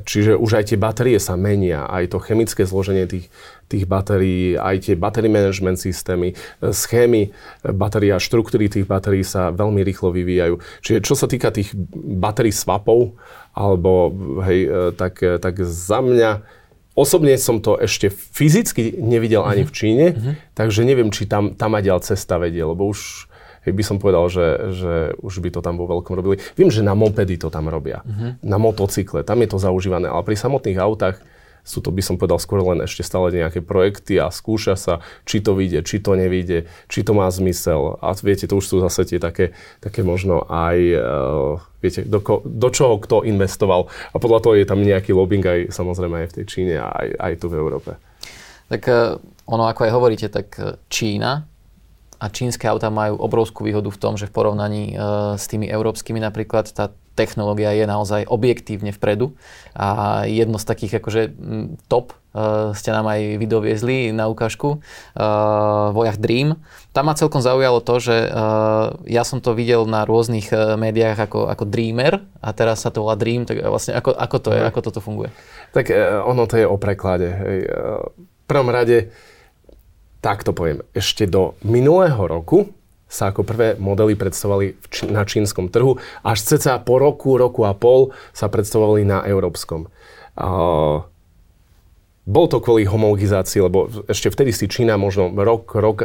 Čiže už aj tie batérie sa menia, aj to chemické zloženie tých, tých batérií, aj tie battery management systémy, e, schémy batérií a štruktúry tých batérií sa veľmi rýchlo vyvíjajú. Čiže čo sa týka tých batérií swapov, alebo hej, e, tak, tak za mňa Osobne som to ešte fyzicky nevidel ani v Číne, uh-huh. takže neviem, či tam, tam aj ďal cesta vedie, lebo už by som povedal, že, že už by to tam vo veľkom robili. Viem, že na mopedy to tam robia, uh-huh. na motocykle, tam je to zaužívané, ale pri samotných autách sú to, by som povedal, skôr len ešte stále nejaké projekty a skúša sa, či to vyjde, či to nevyjde, či to má zmysel. A viete, to už sú zase tie také, také možno aj, uh, viete, do, ko, do čoho kto investoval. A podľa toho je tam nejaký lobbying aj samozrejme aj v tej Číne a aj, aj tu v Európe. Tak uh, ono, ako aj hovoríte, tak e, Čína a čínske auta majú obrovskú výhodu v tom, že v porovnaní uh, s tými európskymi napríklad tá technológia je naozaj objektívne vpredu a jedno z takých akože top uh, ste nám aj vydoviezli na ukážku uh, Vojach Dream. Tam ma celkom zaujalo to, že uh, ja som to videl na rôznych uh, médiách ako, ako Dreamer a teraz sa to volá Dream, tak vlastne ako, ako to je, ako toto funguje? Tak uh, ono to je o preklade. Hej. Uh, v prvom rade tak to poviem, ešte do minulého roku sa ako prvé modely predstavovali na čínskom trhu, až ceca po roku, roku a pol sa predstavovali na európskom. Uh, bol to kvôli homologizácii, lebo ešte vtedy si Čína možno rok, rok,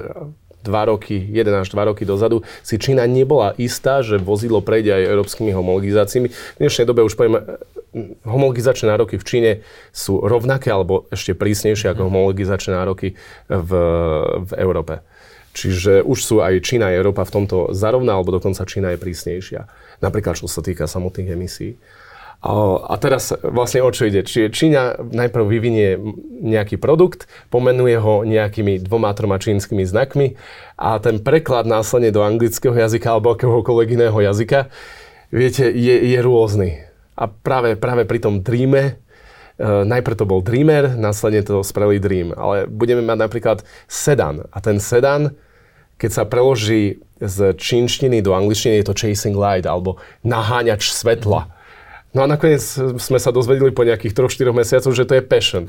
dva roky, jeden až dva roky dozadu, si Čína nebola istá, že vozidlo prejde aj európskymi homologizáciami. V dnešnej dobe už poviem, homologizačné nároky v Číne sú rovnaké alebo ešte prísnejšie ako homologizačné nároky v, v Európe. Čiže už sú aj Čína a Európa v tomto zarovná, alebo dokonca Čína je prísnejšia. Napríklad, čo sa týka samotných emisí. A teraz vlastne o čo ide? Čiže Čína najprv vyvinie nejaký produkt, pomenuje ho nejakými dvoma, troma čínskymi znakmi a ten preklad následne do anglického jazyka alebo akéhokoľvek iného jazyka, viete, je, je rôzny. A práve, práve pri tom Dreame, najprv to bol Dreamer, následne to spravili Dream. Ale budeme mať napríklad sedan. A ten sedan, keď sa preloží z čínštiny do angličtiny, je to chasing light alebo naháňač svetla. No a nakoniec sme sa dozvedeli po nejakých 3-4 mesiacoch, že to je passion.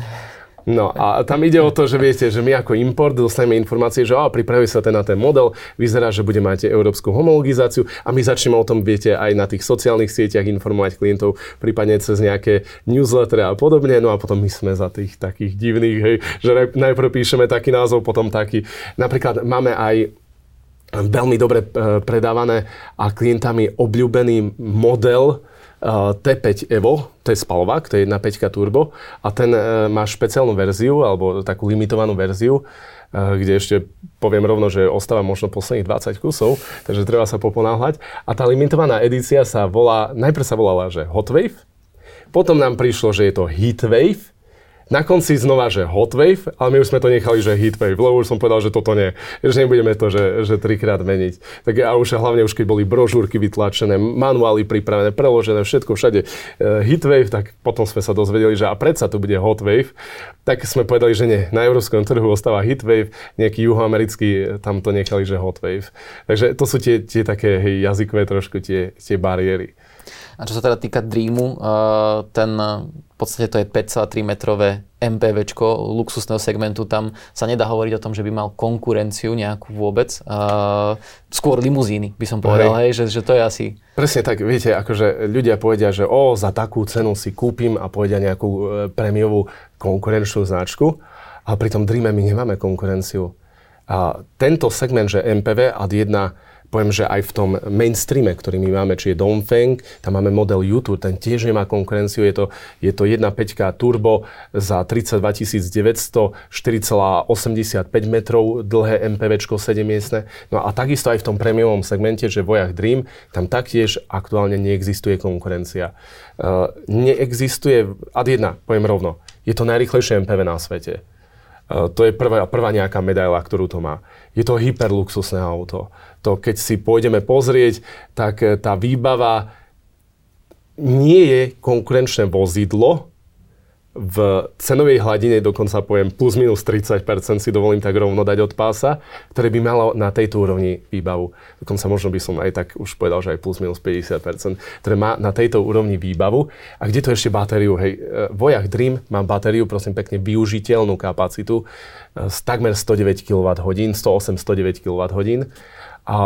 No a tam ide o to, že viete, že my ako import dostaneme informácie, že á, pripraví sa ten na ten model, vyzerá, že bude mať európsku homologizáciu a my začneme o tom, viete, aj na tých sociálnych sieťach informovať klientov, prípadne cez nejaké newslettery a podobne, no a potom my sme za tých takých divných, hej, že najprv píšeme taký názov, potom taký. Napríklad máme aj veľmi dobre e, predávané a klientami obľúbený model, T5 Evo, to je spalovák, to je 1.5 turbo a ten e, má špeciálnu verziu, alebo takú limitovanú verziu, e, kde ešte poviem rovno, že ostáva možno posledných 20 kusov, takže treba sa poponáhľať. A tá limitovaná edícia sa volá, najprv sa volala, že Hot Wave, potom nám prišlo, že je to Heat Wave, na konci znova, že hot wave, ale my už sme to nechali, že heat wave, lebo už som povedal, že toto nie, že nebudeme to, že, že trikrát meniť. Tak a už hlavne už keď boli brožúrky vytlačené, manuály pripravené, preložené, všetko všade uh, heat wave, tak potom sme sa dozvedeli, že a predsa tu bude hot wave, tak sme povedali, že nie, na európskom trhu ostáva heat wave, nejaký juhoamerický, tam to nechali, že hot wave. Takže to sú tie, tie také hej, jazykové trošku tie, tie bariéry. A čo sa teda týka Dreamu, ten v podstate to je 5,3 metrové MPV luxusného segmentu, tam sa nedá hovoriť o tom, že by mal konkurenciu nejakú vôbec. skôr limuzíny by som povedal, hej. Hej, že, že to je asi... Presne tak, viete, akože ľudia povedia, že o, za takú cenu si kúpim a povedia nejakú e, prémiovú konkurenčnú značku, ale pri tom Dreame my nemáme konkurenciu. A tento segment, že MPV ad 1 poviem, že aj v tom mainstreame, ktorý my máme, či je Dongfeng, tam máme model YouTube, ten tiež nemá konkurenciu, je to, je to 1.5 turbo za 32 900, 4,85 metrov dlhé MPVčko 7 miestne. No a takisto aj v tom premiovom segmente, že Vojach Dream, tam taktiež aktuálne neexistuje konkurencia. Uh, neexistuje, ad jedna, poviem rovno, je to najrychlejšie MPV na svete. Uh, to je prvá, prvá nejaká medaila, ktorú to má. Je to hyperluxusné auto to keď si pôjdeme pozrieť, tak eh, tá výbava nie je konkurenčné vozidlo, v cenovej hladine dokonca poviem plus minus 30% si dovolím tak rovno dať od pása, ktoré by malo na tejto úrovni výbavu. Dokonca možno by som aj tak už povedal, že aj plus minus 50%, ktoré má na tejto úrovni výbavu. A kde to ešte batériu? Hej, eh, Vojach Dream má batériu, prosím pekne, využiteľnú kapacitu z eh, takmer 109 kWh, 108-109 kWh a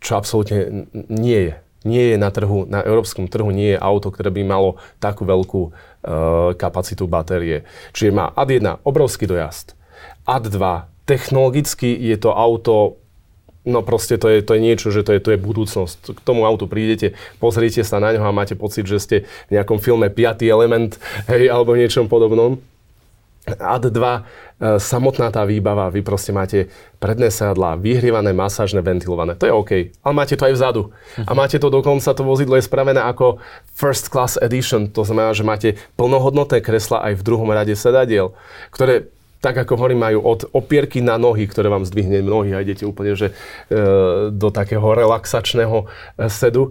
čo absolútne nie je. Nie je na trhu, na európskom trhu nie je auto, ktoré by malo takú veľkú e, kapacitu batérie. Čiže má AD1 obrovský dojazd. AD2 technologicky je to auto No proste to je, to je niečo, že to je, to je budúcnosť. K tomu autu prídete, pozriete sa na ňo a máte pocit, že ste v nejakom filme Piatý element, hej, alebo niečom podobnom. AD2, e, samotná tá výbava, vy proste máte predné sedadlá, vyhrievané, masážne, ventilované. To je OK, ale máte to aj vzadu. A máte to dokonca, to vozidlo je spravené ako first class edition, to znamená, že máte plnohodnotné kresla aj v druhom rade sedadiel, ktoré tak ako hovorím, majú od opierky na nohy, ktoré vám zdvihne nohy a idete úplne že, e, do takého relaxačného e, sedu. E,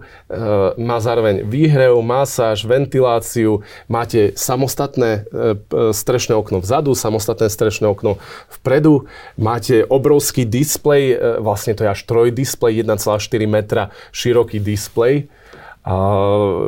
má zároveň výhrev, masáž, ventiláciu, máte samostatné strešné okno vzadu, samostatné strešné okno vpredu, máte obrovský displej, vlastne to je až trojdisplej, 1,4 metra široký displej,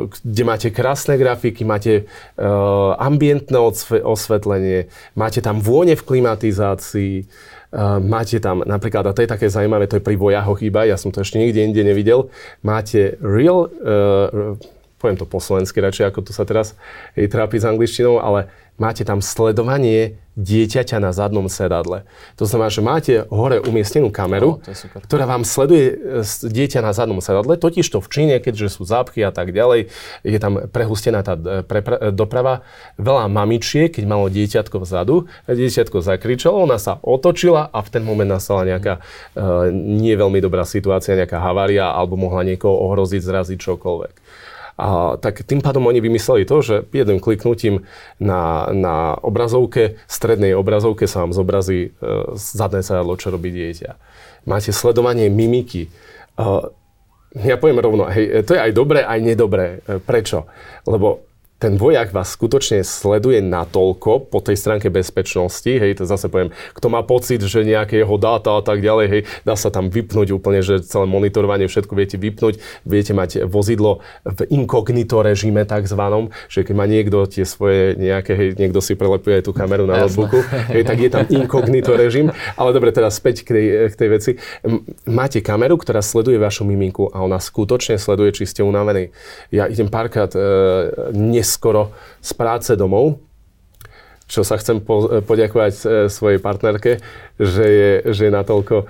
kde máte krásne grafiky, máte uh, ambientné osvetlenie, máte tam vône v klimatizácii, uh, máte tam napríklad, a to je také zaujímavé, to je pri vojahoch iba, ja som to ešte nikde inde nevidel, máte real, uh, poviem to po slovensky radšej, ako tu sa teraz trápi s angličtinou, ale máte tam sledovanie dieťaťa na zadnom sedadle. To znamená, že máte hore umiestnenú kameru, no, ktorá vám sleduje e, dieťa na zadnom sedadle, totiž to v Číne, keďže sú zápchy a tak ďalej, je tam prehustená tá e, prepra- e, doprava. Veľa mamičiek, keď malo dieťatko vzadu, dieťatko zakričalo, ona sa otočila a v ten moment nastala nejaká uh, nie veľmi dobrá situácia, nejaká havária alebo mohla niekoho ohroziť, zraziť čokoľvek. A tak tým pádom oni vymysleli to, že jedným kliknutím na, na obrazovke, strednej obrazovke sa vám zobrazí e, zadné sedadlo, čo robí dieťa. Máte sledovanie mimiky. E, ja poviem rovno, hej, to je aj dobré, aj nedobré. E, prečo? Lebo ten vojak vás skutočne sleduje natoľko po tej stránke bezpečnosti, hej, to zase poviem, kto má pocit, že nejaké jeho dáta a tak ďalej, hej, dá sa tam vypnúť úplne, že celé monitorovanie, všetko viete vypnúť, viete mať vozidlo v inkognito režime takzvanom, že keď má niekto tie svoje nejaké, hej, niekto si prelepuje tú kameru na notebooku, hej, tak je tam inkognito režim, ale dobre, teraz späť k tej, k tej veci. Máte kameru, ktorá sleduje vašu miminku a ona skutočne sleduje, či ste unavení. Ja idem párkrát e, nes skoro z práce domov, čo sa chcem po, poďakovať e, svojej partnerke, že je, že je natoľko,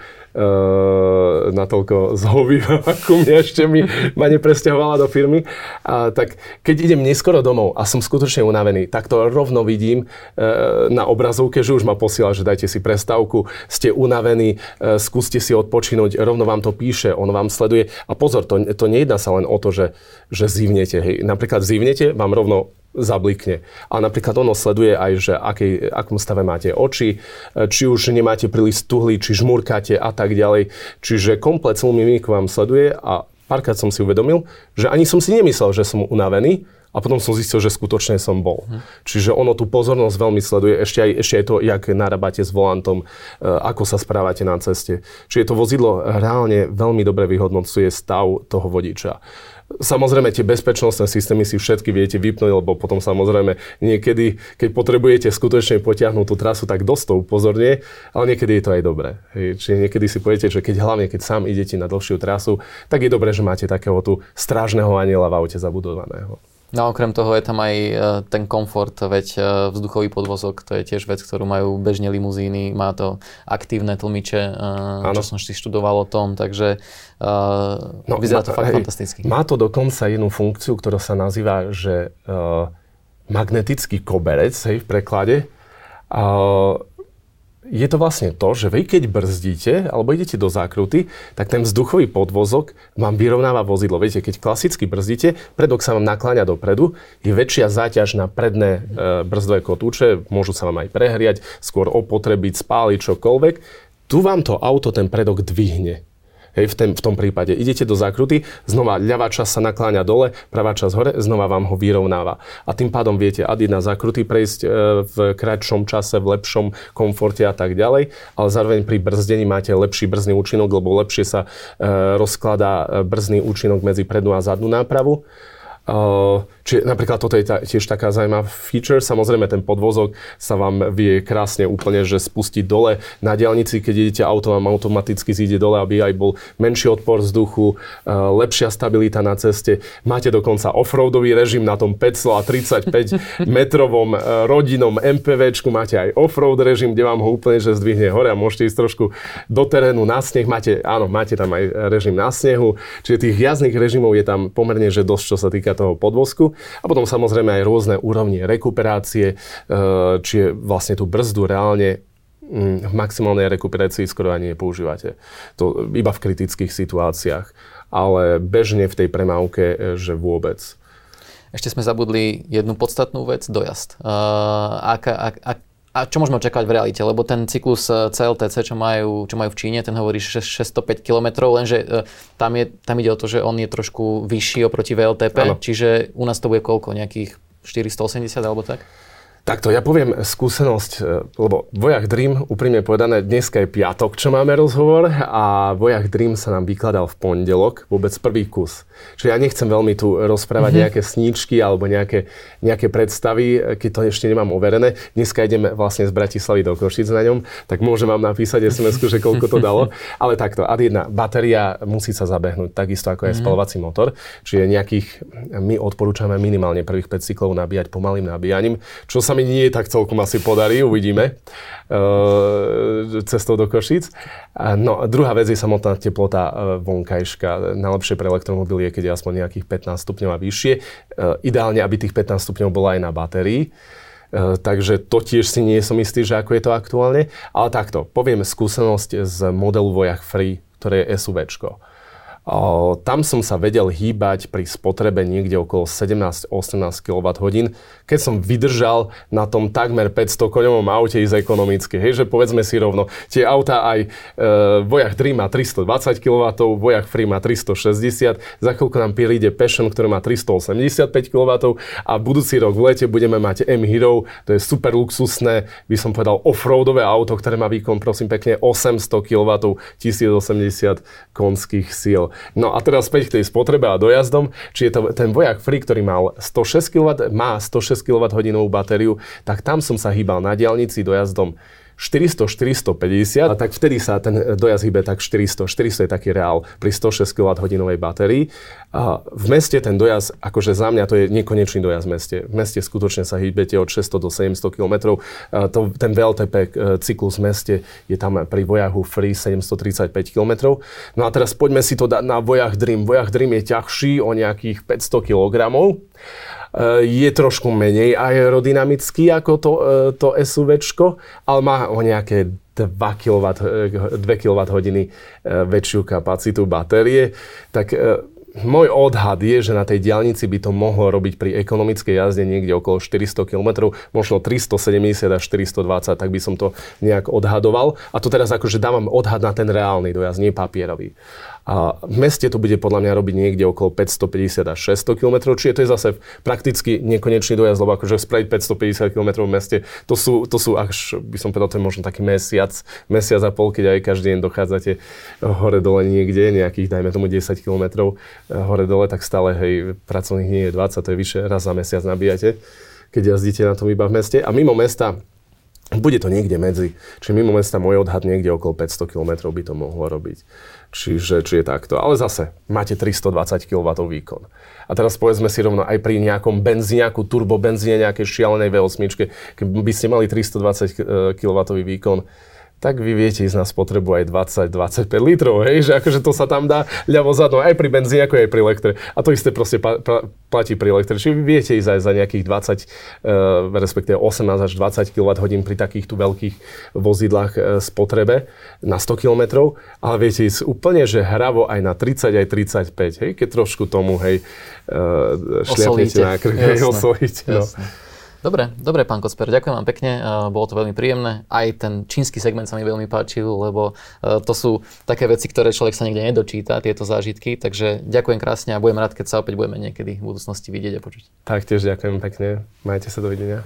natoľko zhovýva, ako mňa ešte mi, ma nepresťahovala do firmy. A, tak keď idem neskoro domov a som skutočne unavený, tak to rovno vidím uh, na obrazovke, že už ma posiela, že dajte si prestávku, ste unavení, uh, skúste si odpočinúť, rovno vám to píše, on vám sleduje. A pozor, to, to nejedná sa len o to, že, že zivnete. Hej. Napríklad zivnete, vám rovno zablikne. A napríklad ono sleduje aj, že akej, akom stave máte oči, či už nemáte príliš stuhlý, či žmurkáte a tak ďalej. Čiže komplet celú mimiku vám sleduje a párkrát som si uvedomil, že ani som si nemyslel, že som unavený, a potom som zistil, že skutočne som bol. Hm. Čiže ono tú pozornosť veľmi sleduje. Ešte aj, ešte aj to, jak narábate s volantom, e, ako sa správate na ceste. Čiže to vozidlo reálne veľmi dobre vyhodnocuje stav toho vodiča. Samozrejme, tie bezpečnostné systémy si všetky viete vypnúť, lebo potom samozrejme niekedy, keď potrebujete skutočne potiahnuť tú trasu, tak dosť to upozornie, ale niekedy je to aj dobré. Hej. Čiže niekedy si poviete, že keď hlavne keď sám idete na dlhšiu trasu, tak je dobré, že máte takého tu strážneho aniela v aute zabudovaného. No okrem toho je tam aj e, ten komfort, veď e, vzduchový podvozok, to je tiež vec, ktorú majú bežne limuzíny, má to aktívne tlmiče, ano. E, čo som si študoval o tom, takže no, vyzerá to fakt hej, fantasticky. Má to dokonca jednu funkciu, ktorá sa nazýva, že uh, magnetický koberec, hej, v preklade. Uh, je to vlastne to, že vy keď brzdíte alebo idete do zákruty, tak ten vzduchový podvozok vám vyrovnáva vozidlo. Viete, keď klasicky brzdíte, predok sa vám nakláňa dopredu, je väčšia záťaž na predné e, brzdové kotúče, môžu sa vám aj prehriať, skôr opotrebiť, spáliť čokoľvek. Tu vám to auto ten predok dvihne. Hej, v, ten, v tom prípade idete do zákruty, znova ľavá časť sa nakláňa dole, pravá časť hore, znova vám ho vyrovnáva. A tým pádom viete ad na zákruty prejsť e, v kratšom čase, v lepšom komforte a tak ďalej, ale zároveň pri brzdení máte lepší brzdný účinok, lebo lepšie sa e, rozkladá e, brzdný účinok medzi prednú a zadnú nápravu. Čiže napríklad toto je tiež taká zaujímavá feature. Samozrejme, ten podvozok sa vám vie krásne úplne, že spustiť dole. Na diálnici, keď idete auto, vám automaticky zíde dole, aby aj bol menší odpor vzduchu, lepšia stabilita na ceste. Máte dokonca offroadový režim na tom 535 metrovom e, rodinnom MPVčku. Máte aj offroad režim, kde vám ho úplne že zdvihne hore a môžete ísť trošku do terénu na sneh. Máte, áno, máte tam aj režim na snehu. Čiže tých jazdných režimov je tam pomerne že dosť, čo sa týka toho podvozku. A potom samozrejme aj rôzne úrovne rekuperácie, e, či je vlastne tú brzdu reálne v maximálnej rekuperácii skoro ani nepoužívate. To iba v kritických situáciách. Ale bežne v tej premávke, e, že vôbec. Ešte sme zabudli jednu podstatnú vec, dojazd. Uh, ak, ak, ak, a čo môžeme očakávať v realite? Lebo ten cyklus eh, CLTC, čo majú, čo majú v Číne, ten hovorí 605 km, lenže eh, tam, je, tam ide o to, že on je trošku vyšší oproti VLTP, ano. čiže u nás to bude koľko? Nejakých 480 alebo tak? Takto, ja poviem skúsenosť, e, lebo Vojak Dream, úprimne povedané, dneska je piatok, čo máme rozhovor a Vojak Dream sa nám vykladal v pondelok, vôbec prvý kus. Čiže ja nechcem veľmi tu rozprávať mm-hmm. nejaké sníčky alebo nejaké, nejaké predstavy, keď to ešte nemám overené. Dneska ideme vlastne z Bratislavy do Košic na ňom, tak môžem vám napísať sms že koľko to dalo. Ale takto, ad jedna, batéria musí sa zabehnúť, takisto ako aj mm-hmm. spalovací motor. Čiže nejakých, my odporúčame minimálne prvých 5 cyklov nabíjať pomalým nabíjaním, čo sa sa mi nie tak celkom asi podarí, uvidíme uh, cestou do Košic. No a druhá vec je samotná teplota uh, vonkajška. Najlepšie pre elektromobily je, keď je aspoň nejakých 15 stupňov a vyššie. Uh, ideálne, aby tých 15 stupňov bola aj na batérii. Uh, takže to tiež si nie som istý, že ako je to aktuálne. Ale takto, poviem skúsenosť z modelu Vojach Free, ktoré je SUVčko. Tam som sa vedel hýbať pri spotrebe niekde okolo 17-18 kWh, keď som vydržal na tom takmer 500 koňovom aute ísť ekonomicky. Hej, že povedzme si rovno, tie auta aj e, Vojach Dream má 320 kW, Vojach Free má 360, za chvíľku nám príde Passion, ktorý má 385 kW a budúci rok v lete budeme mať M-Hero, to je super luxusné, by som povedal offroadové auto, ktoré má výkon prosím pekne 800 kW, 1080 konských síl. No a teraz späť k tej spotrebe a dojazdom. Či je to ten vojak Free, ktorý mal 106 kW, má 106 kWh batériu, tak tam som sa hýbal na diálnici dojazdom 400-450, a tak vtedy sa ten dojazd hýbe tak 400. 400 je taký reál pri 106 kWh batérii. A v meste ten dojazd, akože za mňa to je nekonečný dojazd v meste. V meste skutočne sa hýbete od 600 do 700 km. To, ten VLTP e, cyklus v meste je tam pri Vojahu Free 735 km. No a teraz poďme si to dať na Vojach Dream. Vojach Dream je ťažší o nejakých 500 kg. Eh, je trošku menej aerodynamický ako to, eh, to SUVčko, ale má o nejaké 2 kW, 2 kWh väčšiu kapacitu batérie, tak eh, môj odhad je, že na tej diálnici by to mohlo robiť pri ekonomickej jazde niekde okolo 400 km, možno 370 až 420, tak by som to nejak odhadoval. A to teraz akože dávam odhad na ten reálny dojazd, nie papierový. A v meste to bude podľa mňa robiť niekde okolo 550 až 600 km, čiže to je zase prakticky nekonečný dojazd, lebo akože spraviť 550 km v meste, to sú, to sú až, by som povedal, to je možno taký mesiac, mesiac a pol, keď aj každý deň dochádzate hore-dole niekde, nejakých, dajme tomu 10 km hore-dole, tak stále, hej, pracovných nie je 20, to je vyše, raz za mesiac nabíjate, keď jazdíte na tom iba v meste. A mimo mesta bude to niekde medzi, čiže mimo mesta môj odhad niekde okolo 500 km by to mohlo robiť. Čiže či je takto. Ale zase, máte 320 kW výkon. A teraz povedzme si rovno aj pri nejakom benzíňaku, turbo benzíne, nejakej šialenej V8, keby ste mali 320 kW výkon, tak vy viete ísť na spotrebu aj 20-25 litrov, hej, že akože to sa tam dá ľavo zadno aj pri benzíne, ako aj pri elektre. A to isté proste pa, pa, platí pri elektre. Čiže vy viete ísť aj za nejakých 20, uh, e, respektíve 18 až 20 kWh pri takýchto veľkých vozidlách uh, spotrebe na 100 km, ale viete ísť úplne, že hravo aj na 30, aj 35, hej, keď trošku tomu, hej, uh, šliapnete na krk, hej, osolíte. No. Dobre, dobre, pán Kocper, ďakujem vám pekne, bolo to veľmi príjemné. Aj ten čínsky segment sa mi veľmi páčil, lebo e, to sú také veci, ktoré človek sa niekde nedočíta, tieto zážitky, takže ďakujem krásne a budem rád, keď sa opäť budeme niekedy v budúcnosti vidieť a počuť. Taktiež ďakujem pekne, majte sa, dovidenia.